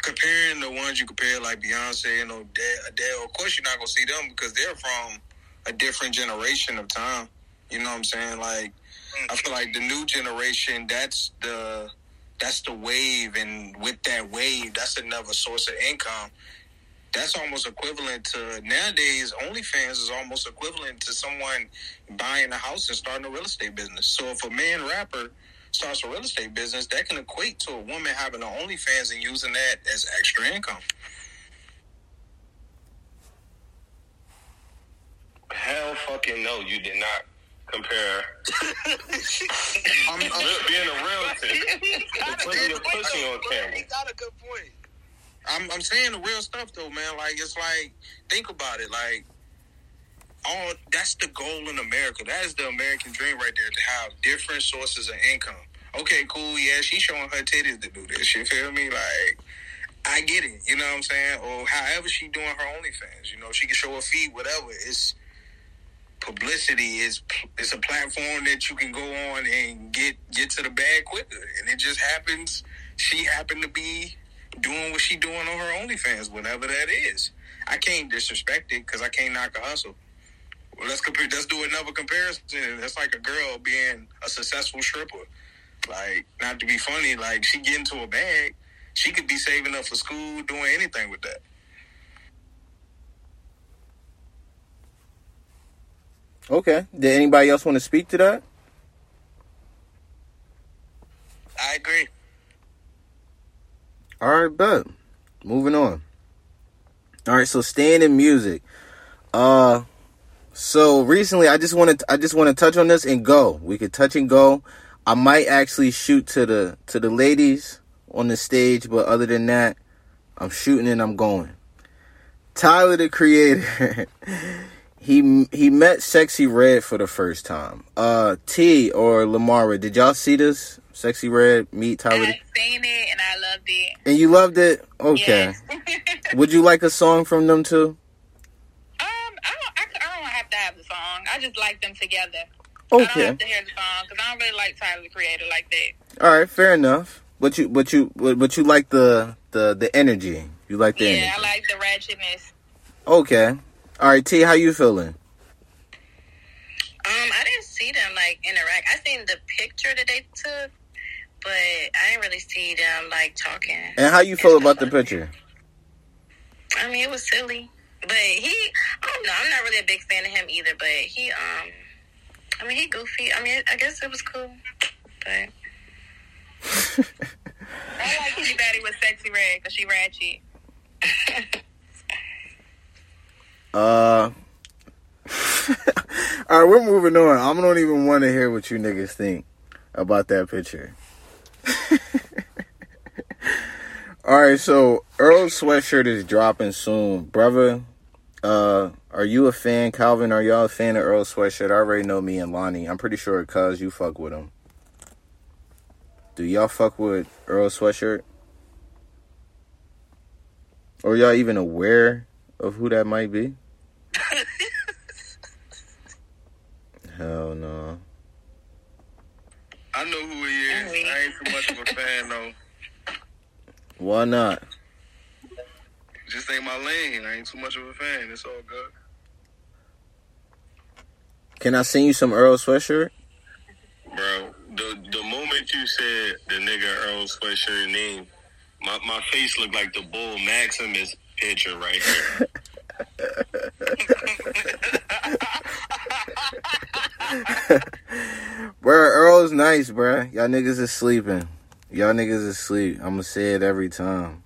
comparing the ones you compare like Beyonce and. Adele. Of course, you're not gonna see them because they're from a different generation of time. You know what I'm saying? Like, I feel like the new generation. That's the that's the wave, and with that wave, that's another source of income. That's almost equivalent to nowadays. OnlyFans is almost equivalent to someone buying a house and starting a real estate business. So if a man rapper starts a real estate business, that can equate to a woman having an OnlyFans and using that as extra income. Hell fucking no, you did not compare I'm, I'm, being a realtor to putting your pussy on camera. He got a good point. I'm I'm saying the real stuff though, man. Like it's like think about it. Like all that's the goal in America. That is the American dream right there to have different sources of income. Okay, cool. Yeah, she's showing her titties to do this. You feel me? Like I get it. You know what I'm saying? Or however she doing her OnlyFans. You know, she can show her feet, whatever. It's publicity. Is it's a platform that you can go on and get get to the bag quicker. And it just happens. She happened to be doing what she doing on her OnlyFans, whatever that is. I can't disrespect it because I can't knock a hustle. Well, let's compare. Let's do another comparison. That's like a girl being a successful stripper. Like, not to be funny, like she get into a bag, she could be saving up for school, doing anything with that. Okay. Did anybody else want to speak to that? I agree. All right, but Moving on. All right, so staying in music. Uh so recently I just want to I just want to touch on this and go. We could touch and go. I might actually shoot to the to the ladies on the stage, but other than that, I'm shooting and I'm going. Tyler the creator. he he met Sexyy Red for the first time. Uh T or Lamara, did y'all see this? Sexyy Red meet Tyler. the- I seen it and I loved it. and you loved it? Okay. Yes. Would you like a song from them too? Um, I don't. I, I don't have to have the song. I just like them together. I don't Okay. have to hear the song because I don't really like Tyler the Creator like that. All right, fair enough. But you but you but but you like the the the energy. You like the Yeah, energy. I like the ratchetness. Okay. All right, T, how you feeling? Um, I didn't see them like interact. I seen the picture that they took, but I didn't really see them like talking. And how you feel about the picture? I mean, it was silly, but he. I don't know. I'm not really a big fan of him either. But he. Um. I mean, he goofy. I mean, I guess it was cool, but. I like anybody with Sexyy Red because she ratchet. Uh All right, we're moving on. I don't even want to hear what you niggas think about that picture. All right, so Earl's sweatshirt is dropping soon, brother. Uh, are you a fan, Calvin? Are y'all a fan of Earl sweatshirt? I already know me and Lonnie. I'm pretty sure, cuz you fuck with him. Do y'all fuck with Earl sweatshirt? Or y'all even aware of who that might be? Hell no. I know who he is. I ain't too much of a fan though. Why not? Just ain't my lane. I ain't too much of a fan. It's all good. Can I send you some Earl sweatshirt? Bro, the the moment you said the nigga Earl sweatshirt name, my, my face looked like the Bull Maximus picture right here. Bro, Earl's nice, bro. Y'all niggas is sleeping. Y'all niggas is asleep. I'ma say it every time.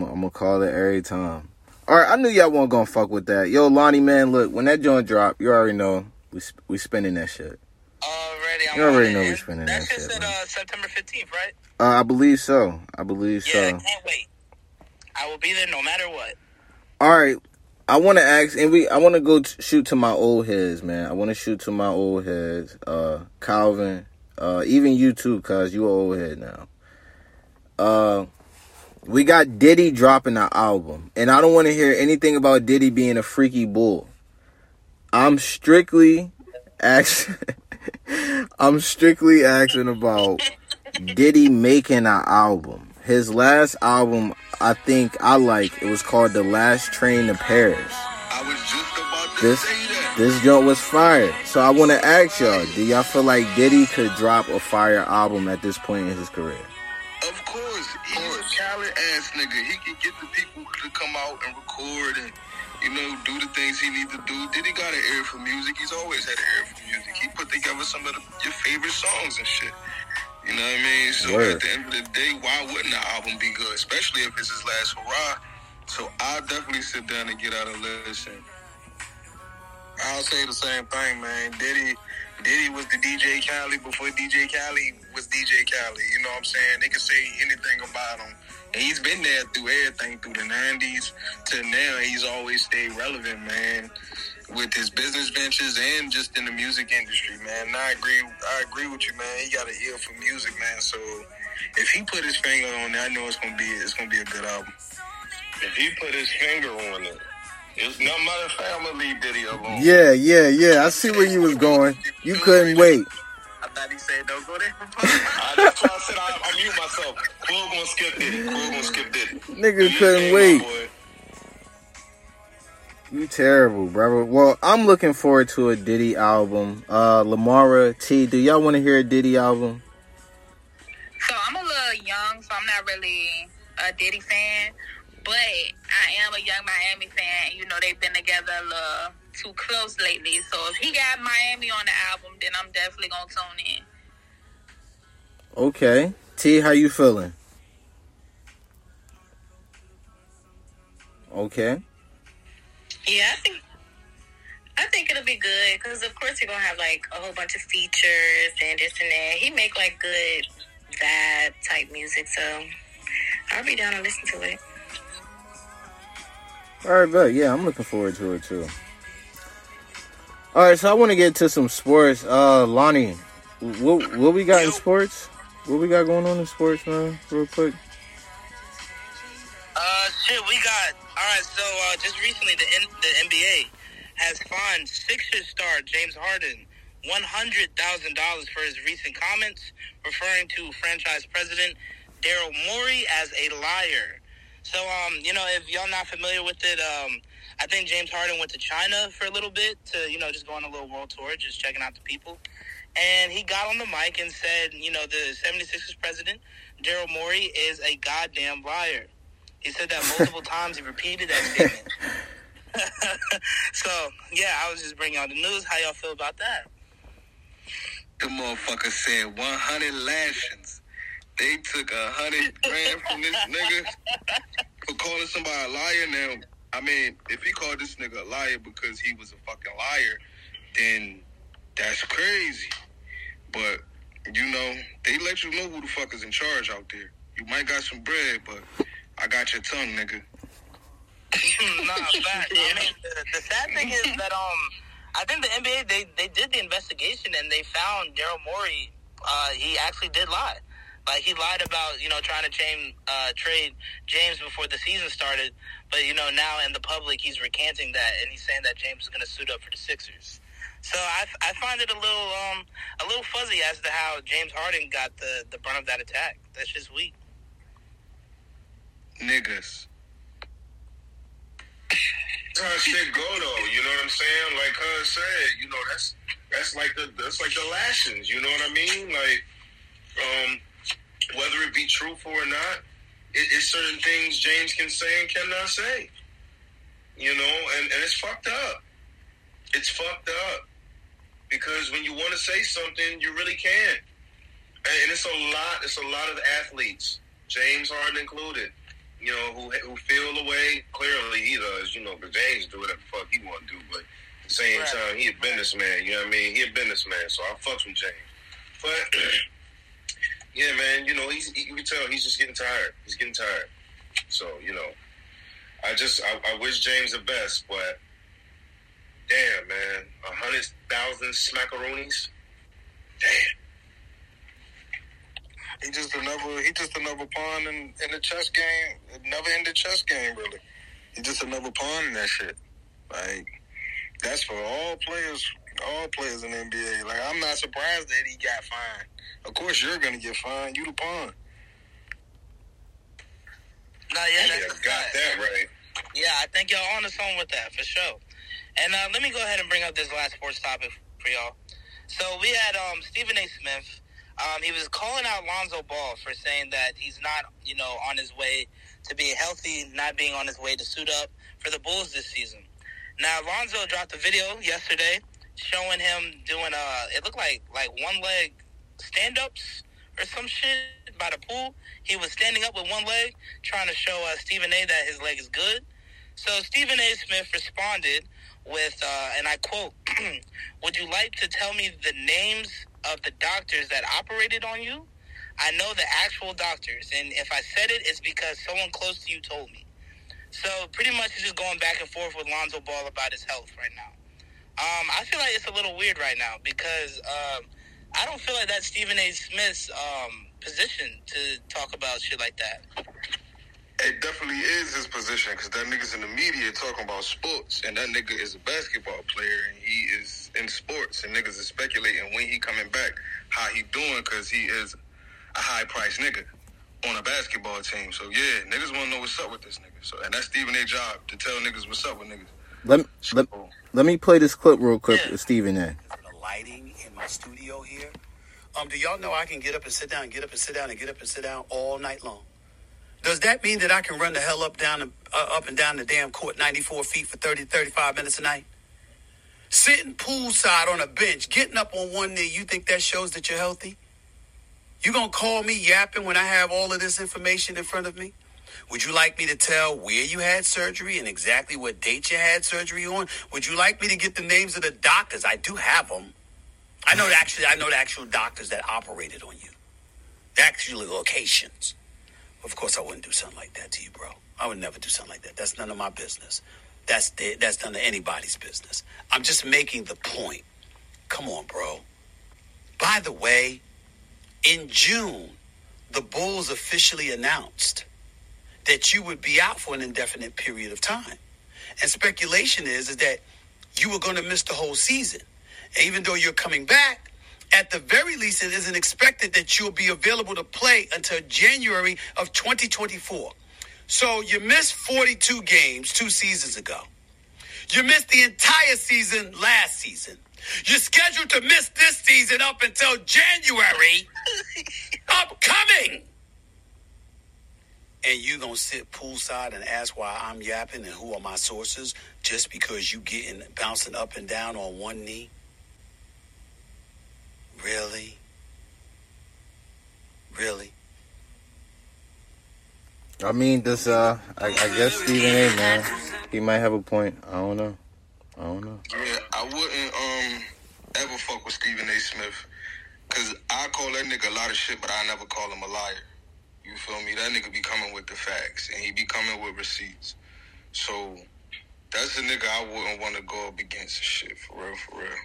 I'm gonna call it every time. All right, I knew y'all weren't gonna fuck with that. Yo, Lonnie, man, look, when that joint drop, you already know we sp- we spinning that shit. Already, I'm You already know we And spinning that that shit man. uh, September 15th, right? Uh, I believe so. I believe Yeah, I so. can't wait. I will be there no matter what. All right. I want to ask, and we, I want to go t- shoot to my old heads, man. I want to shoot to my old heads, uh, Calvin, uh, even you too, cause you old head now. Uh, we got Diddy dropping an album, and I don't want to hear anything about Diddy being a freaky bull. I'm strictly asking. I'm strictly asking about Diddy making an album. His last album, I think I like. It was called "The Last Train to Paris." This this joint was fire. So I want to ask y'all: Do y'all feel like Diddy could drop a fire album at this point in his career? Course, he's a talent ass nigga. He can get the people to come out and record and you know do the things he need to do. Did he got an ear for music? He's always had an ear for music. He put together some of the, your favorite songs and shit. You know what I mean? So Word. at the end of the day, why wouldn't the album be good? Especially if it's his last hurrah. So I'll definitely sit down and get out and listen. I'll say the same thing, man. Diddy, Diddy was the DJ Khaled before DJ Khaled was DJ Khaled. You know what I'm saying? They can say anything about him. And he's been there through everything, through the 90s to now. He's always stayed relevant, man, with his business ventures and just in the music industry, man. And I agree. I agree with you, man. He got an ear for music, man. So if he put his finger on it, I know it's gonna be it's gonna be a good album. If he put his finger on it, it's no matter of fact, I'm gonna leave Diddy alone. Yeah, yeah, yeah. I see where you was going. You couldn't wait. I thought he said don't go there. I, that's why I said I, I mute myself. Quill gonna skip Diddy. Quill gonna skip Diddy. Nigga Do your couldn't wait. You terrible, brother. Well, I'm looking forward to a Diddy album. Uh, Lamara T, do y'all want to hear a Diddy album? So I'm a little young, so I'm not really a Diddy fan, but I am a Yung Miami fan. You know, they've been together a little too close lately. So if he got Miami on the album, then I'm definitely gonna tune in. Okay. T, how you feeling? Okay. Yeah, I think I think it'll be good because of course you're gonna have like a whole bunch of features and this and that. He make like good vibe type music, so I'll be down to listen to it. All right, but yeah, I'm looking forward to it too. All right, so I want to get to some sports. Uh, Lonnie, what what we got in sports? What we got going on in sports, man? Real quick. Uh, shit, we got. All right, so uh, just recently, the N- the NBA has fined Sixers star James Harden one hundred thousand dollars for his recent comments referring to franchise president Daryl Morey as a liar. So, um, you know, if y'all not familiar with it, um, I think James Harden went to China for a little bit to, you know, just go on a little world tour, just checking out the people. And he got on the mic and said, you know, the 76ers president, Daryl Morey, is a goddamn liar. He said that multiple times. He repeated that statement. so, yeah, I was just bringing out the news. How y'all feel about that? The motherfucker said 100 lashings. They took a hundred grand from this nigga for calling somebody a liar. Now, I mean, if he called this nigga a liar because he was a fucking liar, then that's crazy. But you know, they let you know who the fuck is in charge out there. You might got some bread, but I got your tongue, nigga. nah, fact. I mean, the, the sad thing is that um, I think the NBA they they did the investigation and they found Daryl Morey. Uh, he actually did lie. Like he lied about you know trying to change, uh, trade James before the season started, but you know now in the public he's recanting that and he's saying that James is going to suit up for the Sixers. So I, I find it a little um a little fuzzy as to how James Harden got the the brunt of that attack. That's just weak. Niggas. That's how shit go though. You know what I'm saying? Like Cuz said, you know that's that's like the that's like the lashings. You know what I mean? Like, um, whether it be truthful or not, it, it's certain things James can say and cannot say. You know, and, and it's fucked up. It's fucked up because when you want to say something, you really can't. And, and it's a lot. It's a lot of athletes, James Harden included. You know, who who feel the way clearly he does. You know, because James do whatever the fuck he want to do, but at the same Right. time, he a businessman. You know what I mean? He a businessman, so I fucks with James. But yeah, man, you know, he's you can tell he's just getting tired. He's getting tired. So you know, I just I, I wish James the best, but damn, man, a hundred thousand smackaroonies. Damn. He just another he just another pawn in, in the chess game. Never in the chess game, really. He just another pawn in that shit. Like that's for all players, all players in the NBA. Like I'm not surprised that he got fined. Of course, you're gonna get fined. You the pawn. No, yeah, Yeah, that's a got fact. that right. Yeah, I think y'all on the phone with that for sure. And uh, let me go ahead and bring up this last sports topic for y'all. So we had um, Stephen A. Smith. Um, he was calling out Lonzo Ball for saying that he's not, you know, on his way to being healthy, not being on his way to suit up for the Bulls this season. Now Lonzo dropped a video yesterday showing him doing uh it looked like like one leg stand ups or some shit by the pool. He was standing up with one leg, trying to show uh, Stephen A. that his leg is good. So Stephen A. Smith responded with, uh, and I quote, Would you like to tell me the names of the doctors that operated on you? I know the actual doctors, and if I said it, it's because someone close to you told me. So pretty much it's just going back and forth with Lonzo Ball about his health right now. Um, I feel like it's a little weird right now because um, I don't feel like that's Stephen A. Smith's um, position to talk about shit like that. It definitely is his position because that nigga's in the media talking about sports, and that nigga is a basketball player, and he is in sports, and niggas is speculating when he coming back, how he doing, because he is a high price nigga on a basketball team. So yeah, niggas want to know what's up with this nigga. So and that's Stephen A. job to tell niggas what's up with niggas. Let me, let, let me play this clip real quick with Stephen A. the lighting in my studio here. Um, do y'all know I can get up and sit down, get up and sit down, and get up and sit down all night long? Does that mean that I can run the hell up down the, uh, up and down the damn court 94 feet for 30, 35 minutes a night? Sitting poolside on a bench, getting up on one knee, you think that shows that you're healthy? You gonna call me yapping when I have all of this information in front of me? Would you like me to tell where you had surgery and exactly what date you had surgery on? Would you like me to get the names of the doctors? I do have them. I know actually I know the actual doctors that operated on you. The actual locations. Of course I wouldn't do something like that to you, bro. I would never do something like that. That's none of my business. That's the, that's none of anybody's business. I'm just making the point. Come on, bro. By the way, in June, the Bulls officially announced that you would be out for an indefinite period of time. And speculation is, is that you were going to miss the whole season. And even though you're coming back, at the very least, it isn't expected that you'll be available to play until January of 2024. So you missed 42 games two seasons ago. You missed the entire season last season. You're scheduled to miss this season up until January upcoming. And you gonna sit poolside and ask why I'm yapping and who are my sources just because you getting bouncing up and down on one knee? Really? Really? I mean, this, uh, I, I guess Stephen A, man, he might have a point. I don't know. I don't know. yeah, I wouldn't um ever fuck with Stephen A. Smith because I call that nigga a lot of shit, but I never call him a liar. You feel me? That nigga be coming with the facts, and he be coming with receipts. So that's the nigga I wouldn't want to go up against shit for real, for real.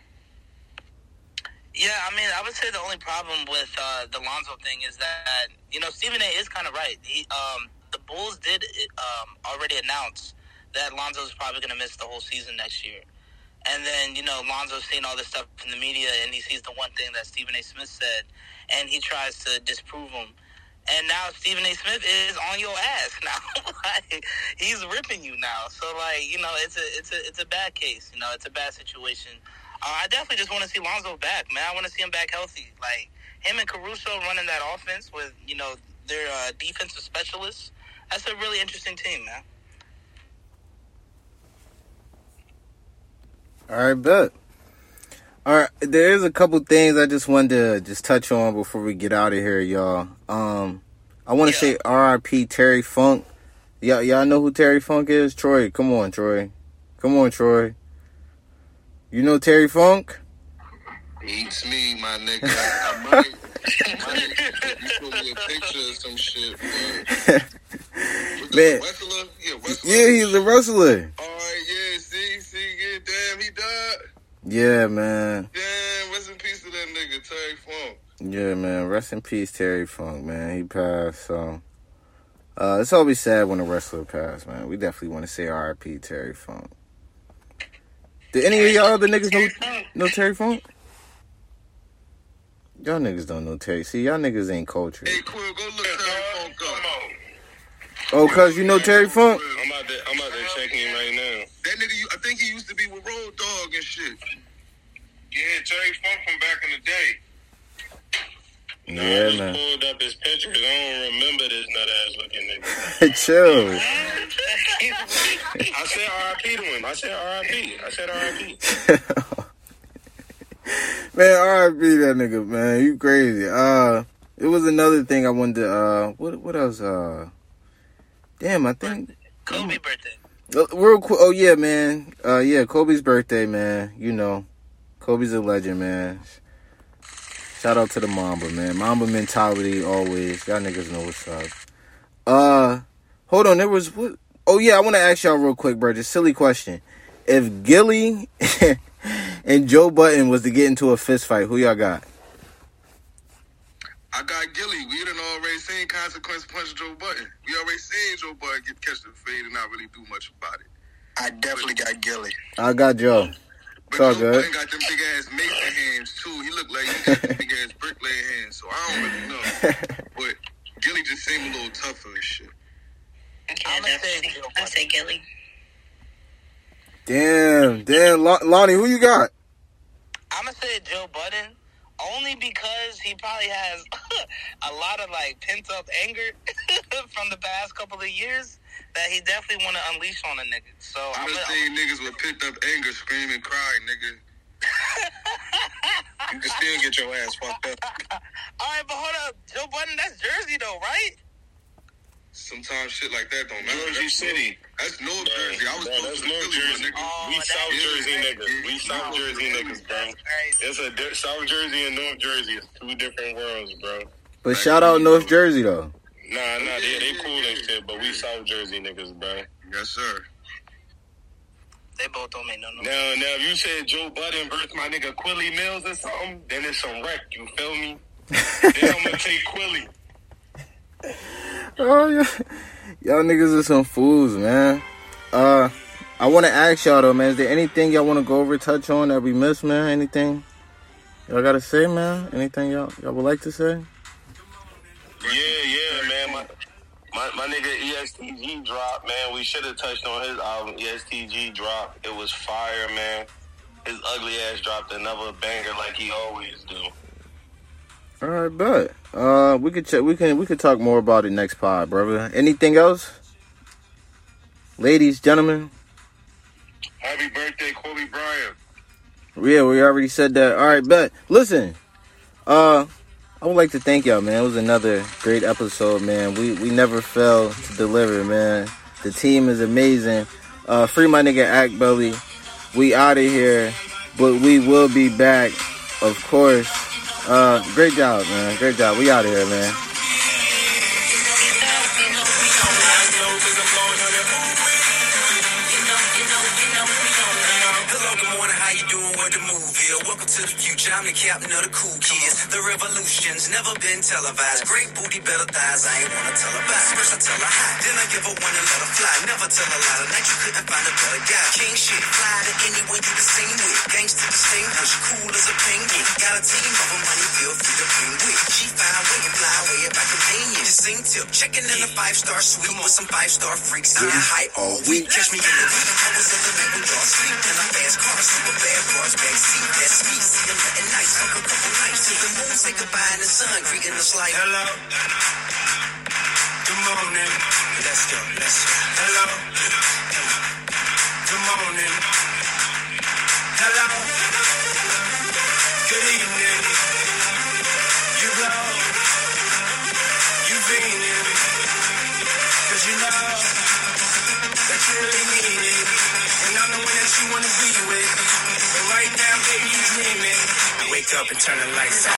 Yeah, I mean, I would say the only problem with uh, the Lonzo thing is that you know Stephen A. is kind of right. He, um, the Bulls did um, already announce that Lonzo is probably going to miss the whole season next year, and then you know Lonzo's seen all this stuff in the media, and he sees the one thing that Stephen A. Smith said, and he tries to disprove him. And now Stephen A. Smith is on your ass now. like, he's ripping you now. So like, you know, it's a it's a it's a bad case. You know, it's a bad situation. Uh, I definitely just want to see Lonzo back, man. I want to see him back healthy. Like him and Caruso running that offense with you know their uh, defensive specialists. That's a really interesting team, man. All right, bet. All right, there's a couple things I just wanted to just touch on before we get out of here, y'all. Um, I want to Yeah. say R.I.P. Terry Funk. Y'all, y'all know who Terry Funk is? Troy, come on, Troy. Come on, Troy. You know Terry Funk? Beats me, my nigga. I might, might you put me a picture of some shit. But... Was Man. wrestler? Yeah, wrestler. Yeah, he's a wrestler. All right, yeah, see, see, yeah, damn, he died. Yeah, man. Damn, rest in peace to that nigga, Terry Funk. Yeah, man. Rest in peace, Terry Funk, man. He passed, so. Uh, it's always sad when a wrestler passed, man. We definitely want to say RIP Terry Funk. Did any of y'all other niggas know, know Terry Funk? Y'all niggas don't know Terry. See, y'all niggas ain't cultured. Hey, Quill, go look Terry Funk up. Oh, cuz you know Terry Funk? I'm out there. I'm out there checking him right now. That nigga, I think he used to be with Road Dogg and shit. Yeah, Terry Funk from back in the day. Nah, I just man. pulled up his picture because I don't remember this nut ass looking nigga. Chill. I said RIP to him. I said RIP. I said RIP. man, RIP that nigga, man. You crazy. Uh, it was another thing I wanted to, uh, what, what else, uh, damn, I think, Kobe birthday. Uh, real quick. Oh yeah, man. Uh, yeah, Kobe's birthday, man. You know, Kobe's a legend, man. Shout out to the Mamba, man. Mamba mentality always. Y'all niggas know what's up. Uh, hold on. There was what? Oh yeah, I want to ask y'all real quick, bro. Just silly question. If Gillie and Joe Budden was to get into a fist fight, who y'all got? I got Gillie. We done already seen Consequence punch Joe Budden. We already seen Joe Budden get catch the fade and not really do much about it. I definitely got Gillie. I got Joe. But It's all Joe good. Budden got them big ass Mason hands too. He looked like he got them big ass bricklayer hands. So I don't really know. But Gillie just seemed a little tougher and shit. Okay, I'ma say I say Gillie. Damn, damn, Lon- Lonnie, who you got? I'm gonna say Joe Budden only because he probably has a lot of like pent up anger from the past couple of years that he definitely want to unleash on a nigga. So I'm gonna, seen niggas with picked up anger, screaming, and crying, nigga. You can still get your ass fucked up. all right, but hold up, Joe Budden, that's Jersey though, right? Sometimes shit like that don't matter. Jersey That's City. That's North Jersey. I was Nah, close that's to North Philly, Jersey. nigga. Oh, we South Jersey Yeah, niggas. We yeah, South yeah. Jersey niggas, bro. It's a di- South Jersey and North Jersey. It's two different worlds, bro. But shout out North Jersey though. Nah, nah, they, they cool and shit, but we South Jersey niggas, bro. Yes, sir. They both don't make no noise. Now, now, if you said Joe Budden versus my nigga Quilly Mills or something, then it's some wreck. You feel me? then I'm gonna take Quilly. Oh yeah, y'all niggas are some fools, man. Uh, I want to ask y'all though, man. Is there anything y'all want to go over, touch on that we missed, man? Anything y'all gotta say, man? Anything y'all y'all would like to say? Yeah, yeah, man. My, my, my nigga EST Gee drop, man. We should have touched on his album, EST Gee drop. It was fire, man. His ugly ass dropped another banger like he always do. All right, but Uh, we could check. We can we could talk more about it next pod, brother. Anything else, ladies, gentlemen? Happy birthday, Kobe Bryant. Yeah, we already said that. All right, but Listen, uh, I would like to thank y'all, man. It was another great episode, man. We we never fail to deliver, man. The team is amazing. Uh, free my nigga Act Belly. We out of here, but we will be back, of course. Uh, great job, man. Great job. We out of here, man. Welcome to the future, I'm the captain of the cool kids. The revolution's never been televised. Great booty, better thighs, I ain't wanna tell her bye. First I tell her hi, then I give her one and let her fly. Never tell a lie, tonight you couldn't find a better guy. King shit, fly to anyone you the same with. Gangsta distinguished, cool as a penguin. Got a team of them, money feel free to bring with. G5 waiting, fly away my companion. Just sing tip, checking in a five star suite with some five star freaks. Getting high all week. Catch me in the week, I was in the night when y'all sleep. In a fast car, super bad bras, backseat. That's me, see them nice. Fuck a couple nights to the moon, say goodbye in the sun, greeting us like hello. Good morning. Let's go, let's go. Hello. Good morning. Hello. Good evening. You blow. You feeling. Cause you know that you really mean it. And I'm the one that you wanna be with. And right now, baby, you dreaming. Wake up and turn the lights on.